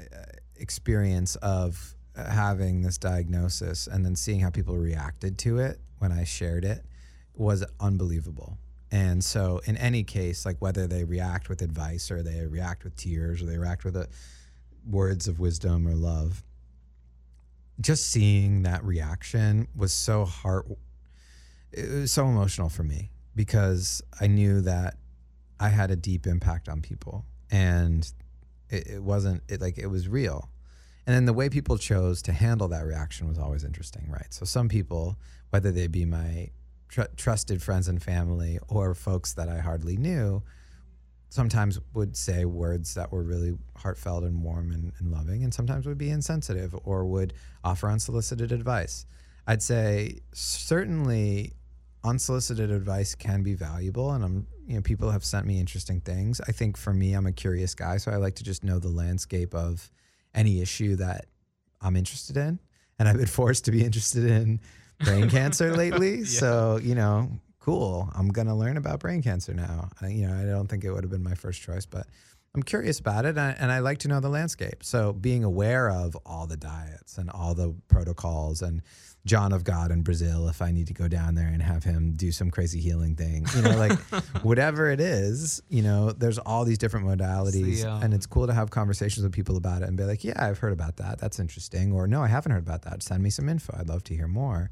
experience of having this diagnosis and then seeing how people reacted to it when I shared it was unbelievable. And so, in any case, like whether they react with advice or they react with tears or they react with a, words of wisdom or love, just seeing that reaction was so heart, it was so emotional for me because I knew that I had a deep impact on people and it, it wasn't it like it was real and then the way people chose to handle that reaction was always interesting, right? So some people, whether they be my tr- trusted friends and family or folks that I hardly knew, sometimes would say words that were really heartfelt and warm and, and loving, and sometimes would be insensitive or would offer unsolicited advice. I'd say certainly unsolicited advice can be valuable, and I'm you know people have sent me interesting things. I think for me, I'm a curious guy, so I like to just know the landscape of any issue that I'm interested in, and I've been [LAUGHS] forced to be interested in brain [LAUGHS] cancer lately. yeah. So you know, cool. I'm gonna learn about brain cancer now. I, you know, I don't think it would have been my first choice, but I'm curious about it, and I, and I like to know the landscape. So being aware of all the diets and all the protocols and John of God in Brazil if I need to go down there and have him do some crazy healing thing. You know, like [LAUGHS] whatever it is, you know, there's all these different modalities. Um, and it's cool to have conversations with people about it and be like, yeah, I've heard about that. That's interesting. Or no, I haven't heard about that. Send me some info. I'd love to hear more.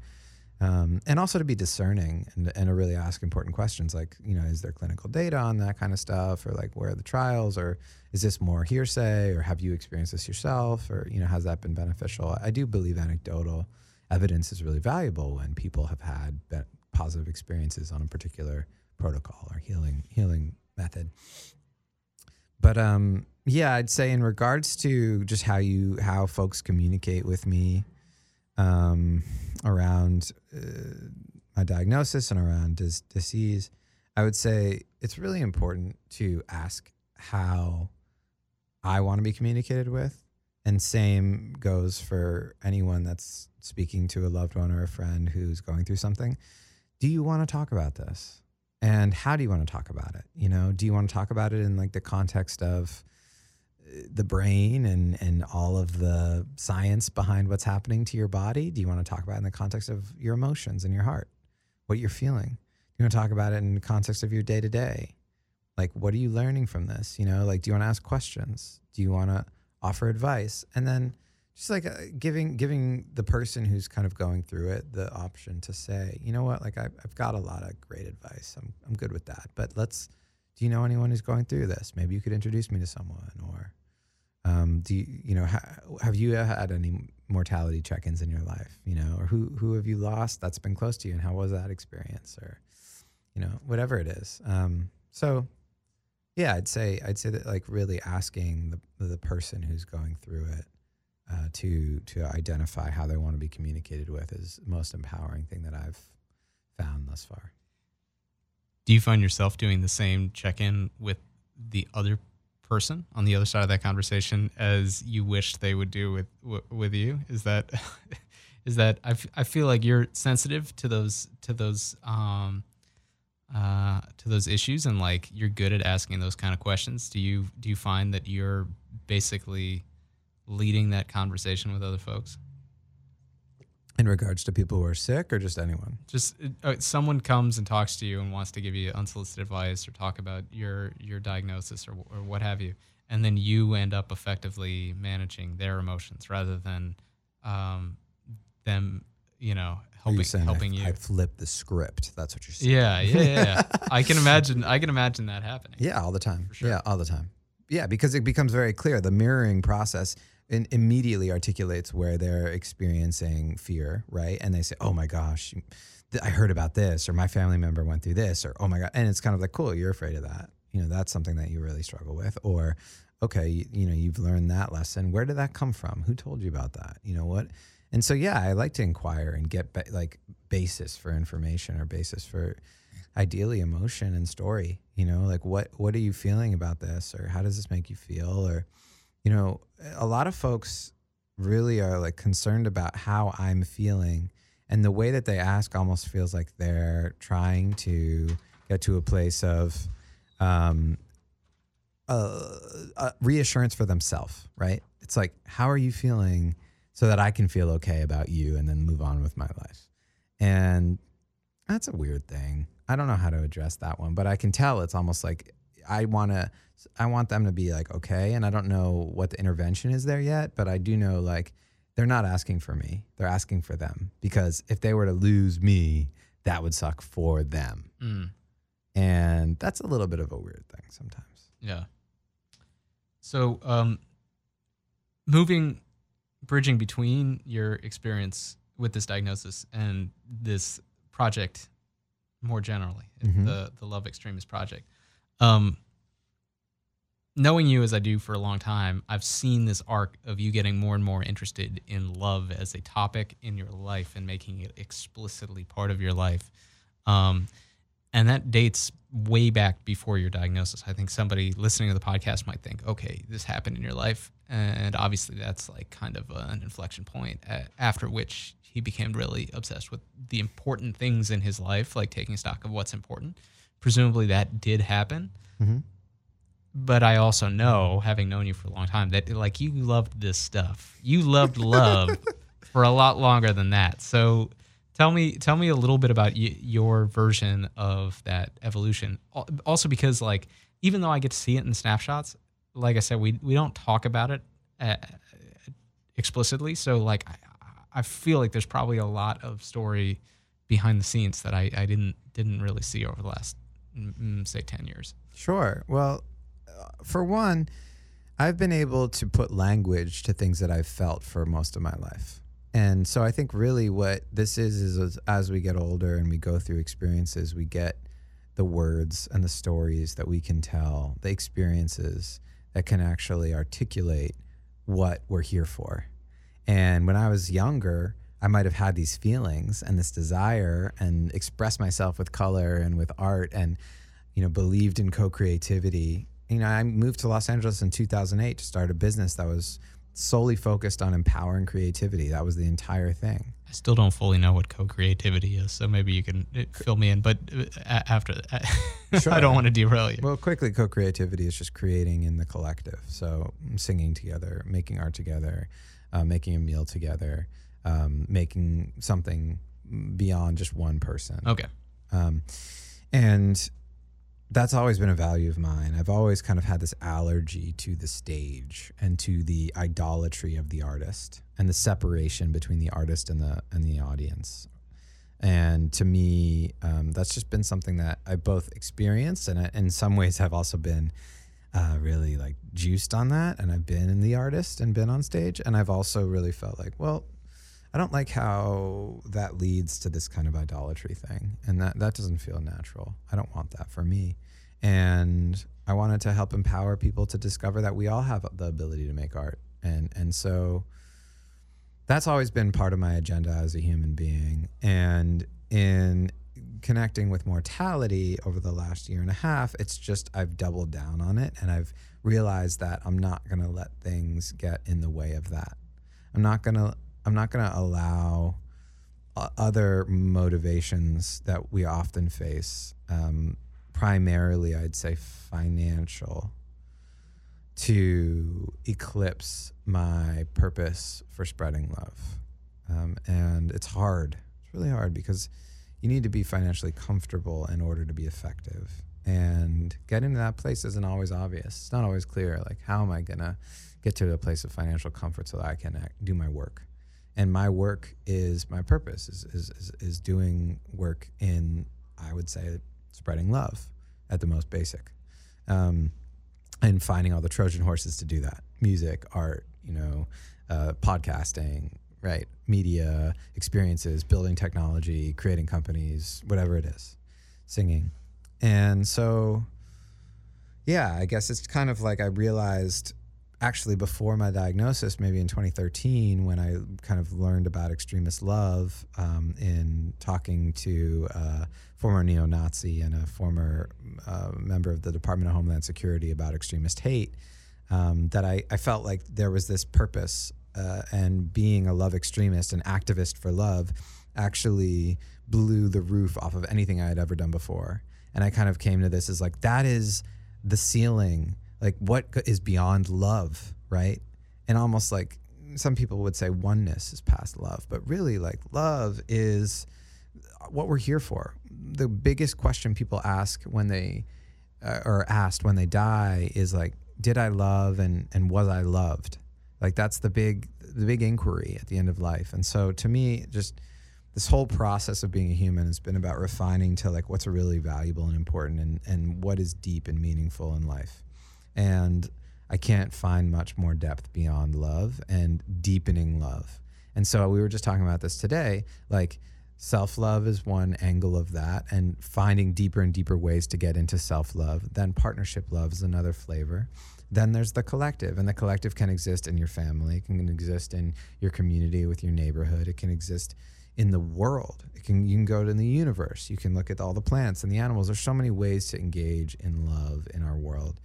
Um, and also to be discerning and, and to really ask important questions like, you know, is there clinical data on that kind of stuff? Or like, where are the trials? Or is this more hearsay? Or have you experienced this yourself? Or, you know, has that been beneficial? I do believe anecdotal evidence is really valuable when people have had positive experiences on a particular protocol or healing healing method. But um, yeah, I'd say in regards to just how you how folks communicate with me um, around uh, my diagnosis and around dis- disease, I would say it's really important to ask how I want to be communicated with, and same goes for anyone that's speaking to a loved one or a friend who's going through something, do you want to talk about this? And how do you want to talk about it? You know, do you want to talk about it in like the context of the brain and and all of the science behind what's happening to your body? Do you want to talk about it in the context of your emotions and your heart, what you're feeling? Do you want to talk about it in the context of your day to day? Like, what are you learning from this? You know, like, do you want to ask questions? Do you want to offer advice? And then just like uh, giving giving the person who's kind of going through it the option to say, you know what, like I, I've got a lot of great advice. I'm I'm good with that. But let's. Do you know anyone who's going through this? Maybe you could introduce me to someone, or um, do you you know ha, have you had any mortality check-ins in your life? You know, or who who have you lost that's been close to you, and how was that experience, or you know, whatever it is. Um, so yeah, I'd say I'd say that like really asking the the person who's going through it uh, to to identify how they want to be communicated with is most empowering thing that I've found thus far. Do you find yourself doing the same check in with the other person on the other side of that conversation as you wish they would do with with you? Is that [LAUGHS] is that I, f- I feel like you're sensitive to those to those um, uh, to those issues and like you're good at asking those kind of questions. Do you do you find that you're basically leading that conversation with other folks? In regards to people who are sick or just anyone? Just uh, someone comes and talks to you and wants to give you unsolicited advice or talk about your your diagnosis or or what have you, and then you end up effectively managing their emotions rather than um, them, you know, helping helping I, you. I flipped the script. That's what you're saying. Yeah, yeah, yeah. yeah. [LAUGHS] I can imagine. I can imagine that happening. Yeah, all the time. Sure. Yeah, all the time. Yeah, because it becomes very clear the mirroring process in, immediately articulates where they're experiencing fear, right? And they say, "Oh my gosh, I heard about this," or "My family member went through this," or "Oh my god," and it's kind of like, "Cool, you're afraid of that." You know, that's something that you really struggle with, or okay, you, you know, you've learned that lesson. Where did that come from? Who told you about that? You know what? And so, yeah, I like to inquire and get ba- like basis for information or basis for ideally emotion and story. You know, like what what are you feeling about this, or how does this make you feel, or you know, a lot of folks really are like concerned about how I'm feeling. And the way that they ask almost feels like they're trying to get to a place of um, uh, reassurance for themselves, right? It's like, how are you feeling so that I can feel okay about you and then move on with my life? And that's a weird thing. I don't know how to address that one, but I can tell it's almost like I want to I want them to be like okay, and I don't know what the intervention is there yet, but I do know like they're not asking for me. They're asking for them because if they were to lose me, that would suck for them. Mm. And that's a little bit of a weird thing sometimes. Yeah. So, um, moving, bridging between your experience with this diagnosis and this project more generally, mm-hmm. the the Love Extremist project. Um, knowing you as I do for a long time, I've seen this arc of you getting more and more interested in love as a topic in your life and making it explicitly part of your life. Um, and that dates way back before your diagnosis. I think somebody listening to the podcast might think, okay, this happened in your life. And obviously, that's like kind of an inflection point after which he became really obsessed with the important things in his life, like taking stock of what's important. Presumably, that did happen. Mm-hmm. But I also know, having known you for a long time, that like you loved this stuff. You loved love [LAUGHS] for a lot longer than that. So tell me, tell me a little bit about y- your version of that evolution. Also, because like even though I get to see it in snapshots, like I said, we we don't talk about it uh, explicitly. So like I, I feel like there's probably a lot of story behind the scenes that I, I didn't didn't really see over the last mm, mm say 10 years. Sure. Well uh, for one i've been able to put language to things that i've felt for most of my life. And so i think really what this is is as we get older and we go through experiences we get the words and the stories that we can tell the experiences that can actually articulate what we're here for and when I was younger, I might have had these feelings and this desire and expressed myself with color and with art and, you know, believed in co creativity. You know, I moved to Los Angeles in 2008 to start a business that was solely focused on empowering creativity. That was the entire thing. I still don't fully know what co-creativity is, so maybe you can uh, fill me in. But uh, after, sure. [LAUGHS] I don't want to derail you. Well, quickly, co-creativity is just creating in the collective. So singing together, making art together, uh, making a meal together, um, making something beyond just one person. Okay. Um, and that's always been a value of mine. I've always kind of had this allergy to the stage and to the idolatry of the artist and the separation between the artist and the and the audience. And to me, um, that's just been something that I both experienced and I, in some ways have also been uh, really like juiced on that and I've been in the artist and been on stage and I've also really felt like well I don't like how that leads to this kind of idolatry thing and that that doesn't feel natural. I don't want that for me. And I wanted to help empower people to discover that we all have the ability to make art and and so that's always been part of my agenda as a human being. And in connecting with mortality over the last year and a half, it's just I've doubled down on it and I've realized that I'm not going to let things get in the way of that. I'm not going to I'm not going to allow other motivations that we often face, um, primarily I'd say financial, to eclipse my purpose for spreading love. Um, and it's hard. It's really hard because you need to be financially comfortable in order to be effective. And getting to that place isn't always obvious. It's not always clear. Like, how am I going to get to a place of financial comfort so that I can act, do my work? And my work is my purpose, is, is, is, is doing work in, I would say, spreading love at the most basic. Um, and finding all the Trojan horses to do that music, art, you know, uh, podcasting, right? Media experiences, building technology, creating companies, whatever it is, singing. And so, yeah, I guess it's kind of like I realized actually before my diagnosis, maybe in 2013, when I kind of learned about extremist love um, in talking to a former neo Nazi and a former uh, member of the Department of Homeland Security about extremist hate, um, that I, I felt like there was this purpose uh, and being a love extremist, an activist for love, actually blew the roof off of anything I had ever done before. And I kind of came to this as like, that is the ceiling. Like, what is beyond love, right? And almost like some people would say oneness is past love, but really, like, love is what we're here for. The biggest question people ask when they, uh, or asked when they die is like, did I love and, and was I loved? Like that's the big the big inquiry at the end of life. And so to me, just this whole process of being a human has been about refining to like what's really valuable and important and, and what is deep and meaningful in life. And I can't find much more depth beyond love and deepening love. And so we were just talking about this today. Like self love is one angle of that, and finding deeper and deeper ways to get into self love. Then partnership love is another flavor. Then there's the collective, and the collective can exist in your family, it can exist in your community with your neighborhood, it can exist in the world. It can you can go to the universe. You can look at all the plants and the animals. There's so many ways to engage in love in our world,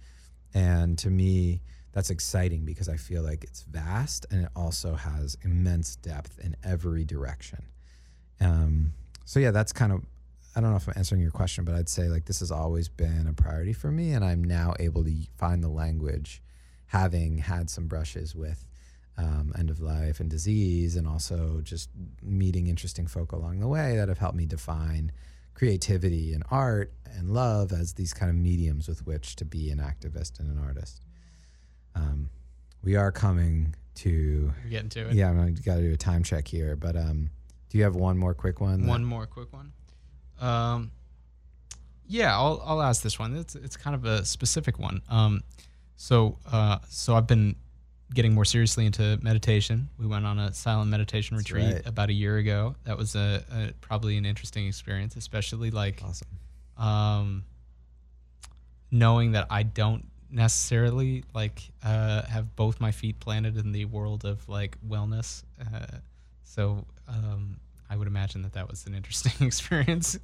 and to me, that's exciting because I feel like it's vast and it also has immense depth in every direction. Um, so yeah, that's kind of I don't know if I'm answering your question, but I'd say like this has always been a priority for me, and I'm now able to find the language, having had some brushes with um, end of life and disease, and also just meeting interesting folk along the way that have helped me define creativity and art and love as these kind of mediums with which to be an activist and an artist. Um, we are coming to We're getting to it. yeah. I'm gonna got to do a time check here, but um, do you have one more quick one? that- One more quick one. Um, yeah, I'll I'll ask this one. It's it's kind of a specific one. Um, so uh, so I've been getting more seriously into meditation. We went on a silent meditation That's retreat right. about a year ago. That was a, a probably an interesting experience, especially like awesome. um, knowing that I don't necessarily like uh, have both my feet planted in the world of like wellness. Uh, so um, I would imagine that that was an interesting [LAUGHS] experience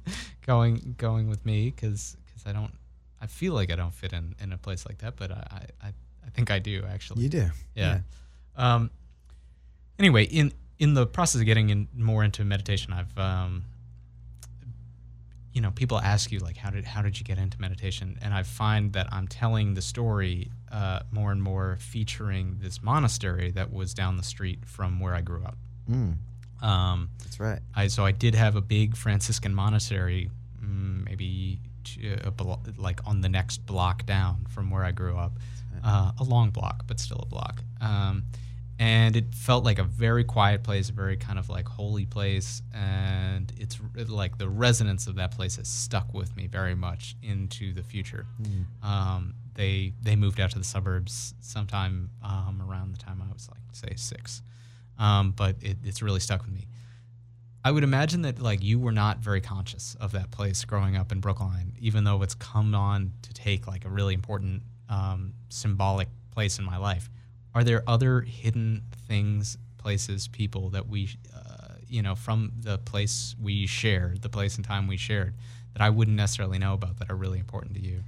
going going with me because I don't I feel like I don't fit in in a place like that, but I I, I think I do actually. You do. Yeah. Um, anyway, in in the process of getting in more into meditation, I've um, you know people ask you like how did how did you get into meditation, and I find that I'm telling the story uh, more and more featuring this monastery that was down the street from where I grew up. Mm, Um, that's right. I so I did have a big Franciscan monastery, mm, maybe a blo- like on the next block down from where I grew up, uh, a long block, but still a block. Um, and it felt like a very quiet place, a very kind of like holy place, and it's like the resonance of that place has stuck with me very much into the future. Um, they they moved out to the suburbs sometime um, around the time I was like say six, um, but it, it's really stuck with me. I would imagine that like you were not very conscious of that place growing up in Brookline, even though it's come on to take like a really important um, symbolic place in my life. Are there other hidden things, places, people that we, uh, you know, from the place we shared, the place and time we shared, that I wouldn't necessarily know about that are really important to you?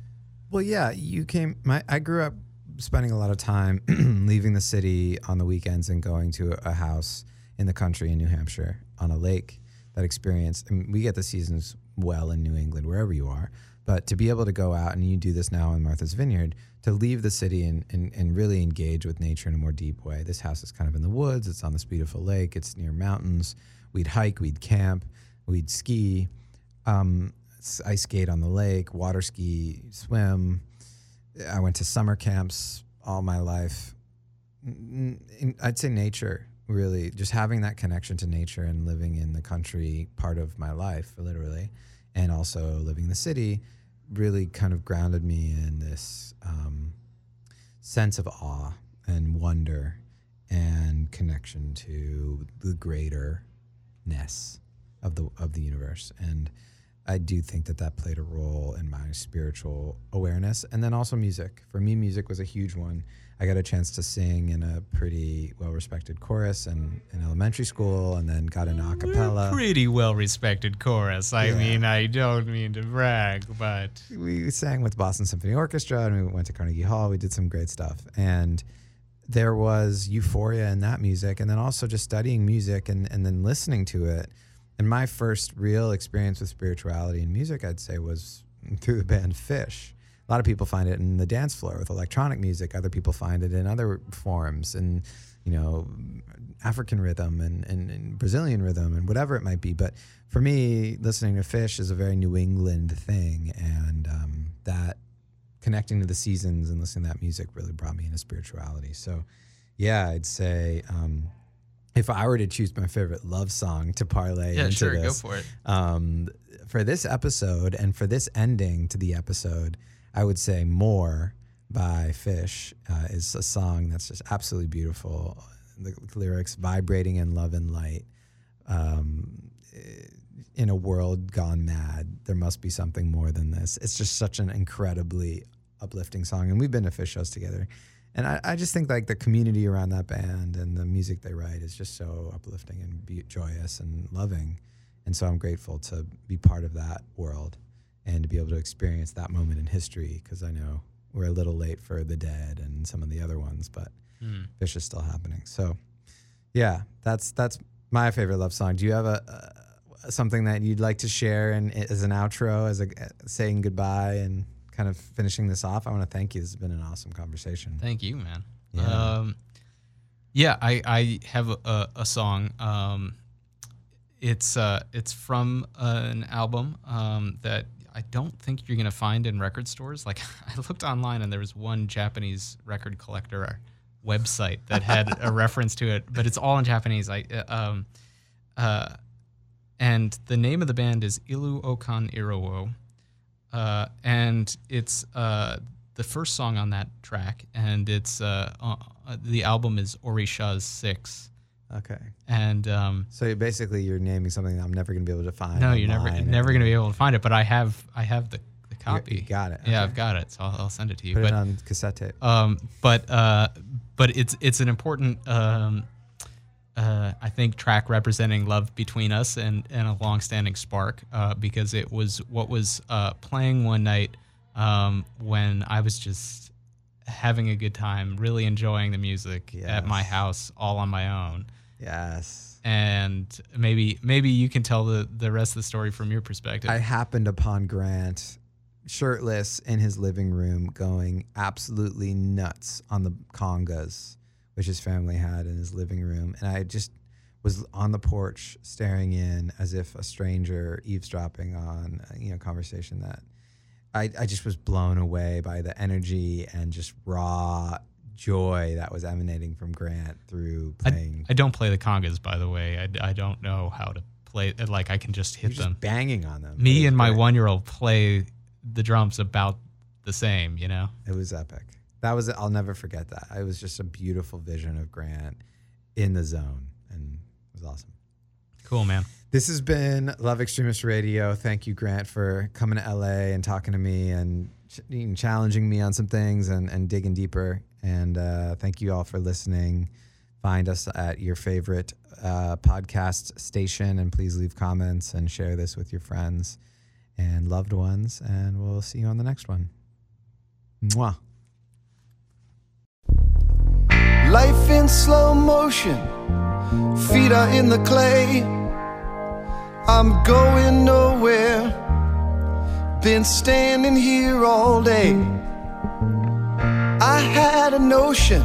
Well, yeah, you came. My I grew up spending a lot of time [CLEARS THROAT] leaving the city on the weekends and going to a house in the country in New Hampshire on a lake. That experience, I mean, we get the seasons well in New England, wherever you are. But to be able to go out and you do this now in Martha's Vineyard, to leave the city and, and, and really engage with nature in a more deep way. This house is kind of in the woods. It's on this beautiful lake. It's near mountains. We'd hike. We'd camp. We'd ski. Um, ice skate on the lake, water ski, swim. I went to summer camps all my life. I'd say nature, really, just having that connection to nature and living in the country part of my life, literally, and also living in the city really kind of grounded me in this um, sense of awe and wonder and connection to the greaterness of the of the universe and I do think that that played a role in my spiritual awareness. And then also music. For me, music was a huge one. I got a chance to sing in a pretty well respected chorus in, in elementary school and then got an a mm, cappella. Pretty well respected chorus. I Yeah. mean, I don't mean to brag, but we sang with Boston Symphony Orchestra and we went to Carnegie Hall. We did some great stuff. And there was euphoria in that music. And then also just studying music and, and then listening to it. And my first real experience with spirituality and music, I'd say, was through the band Phish. A lot of people find it in the dance floor with electronic music. Other people find it in other forms and, you know, African rhythm and, and, and Brazilian rhythm and whatever it might be. But for me, listening to Phish is a very New England thing. And um, that connecting to the seasons and listening to that music really brought me into spirituality. So, yeah, I'd say um, if I were to choose my favorite love song to parlay yeah, into sure, go this, for it. um, for this episode and for this ending to the episode, I would say "More" by Phish uh, is a song that's just absolutely beautiful. The lyrics vibrating in love and light. Um, in a world gone mad, there must be something more than this. It's just such an incredibly uplifting song, and we've been to Phish shows together, and I, I just think like the community around that band and the music they write is just so uplifting and be joyous and loving. And so I'm grateful to be part of that world and to be able to experience that moment in history because I know we're a little late for the dead and some of the other ones, but Mm. Phish is still happening. So, yeah, that's that's my favorite love song. Do you have a uh, something that you'd like to share and as an outro, as a saying goodbye and kind of finishing this off? I want to thank you. This has been an awesome conversation. Thank you, man. Yeah. Um, yeah, I, I have a, a song. Um, it's uh, it's from an album um, that I don't think you're gonna find in record stores. Like [LAUGHS] I looked online and there was one Japanese record collector website that had a [LAUGHS] reference to it, but it's all in Japanese. I uh, um, uh, and the name of the band is Ilu Okan Irowo, uh, and it's uh, the first song on that track, and it's uh, uh, the album is Orisha's Six, Okay. and um, So basically, you're naming something that I'm never going to be able to find. no, you're never never gonna be able to find it, but I have I have the, the copy. You got it. Yeah, I've got it, so I'll, I'll send it to you. Put but it on cassette tape. um, but uh, but it's it's an important um, uh, I think track representing love between us and and a long-standing spark uh, because it was what was uh, playing one night um, when I was just having a good time, really enjoying the music at my house all on my own. Yes. And maybe maybe you can tell the the rest of the story from your perspective. I happened upon Grant shirtless in his living room going absolutely nuts on the congas, which his family had in his living room. And I just was on the porch staring in as if a stranger eavesdropping on uh, you know conversation that I, I just was blown away by the energy and just raw joy that was emanating from Grant through playing. I don't play the congas, by the way. I, I don't know how to play. Like I can just hit You're them. just banging on them. Me and my one year old play the drums about the same, you know? It was epic. That was I'll never forget that. It was just a beautiful vision of Grant in the zone and it was awesome. Cool, man. This has been Love Extremist Radio. Thank you, Grant, for coming to LA and talking to me and challenging me on some things and, and digging deeper. And uh, thank you all for listening. Find us at your favorite uh, podcast station and please leave comments and share this with your friends and loved ones. And we'll see you on the next one. Mwah. Life in slow motion, feet are in the clay. I'm going nowhere, been standing here all day. I had a notion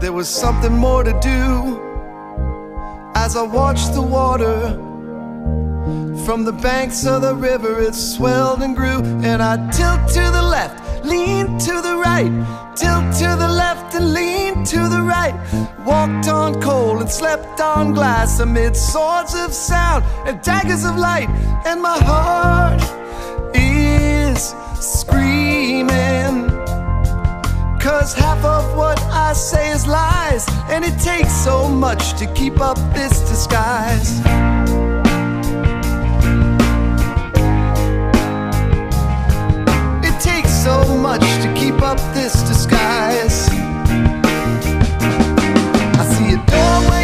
there was something more to do as I watched the water. From the banks of the river, it swelled and grew, and I tilt to the left, lean to the right, tilt to the left and lean to the right. Walked on coal and slept on glass amid swords of sound and daggers of light, and my heart is screaming. Cause half of what I say is lies, and it takes so much to keep up this disguise. give up this disguise. I see a doorway.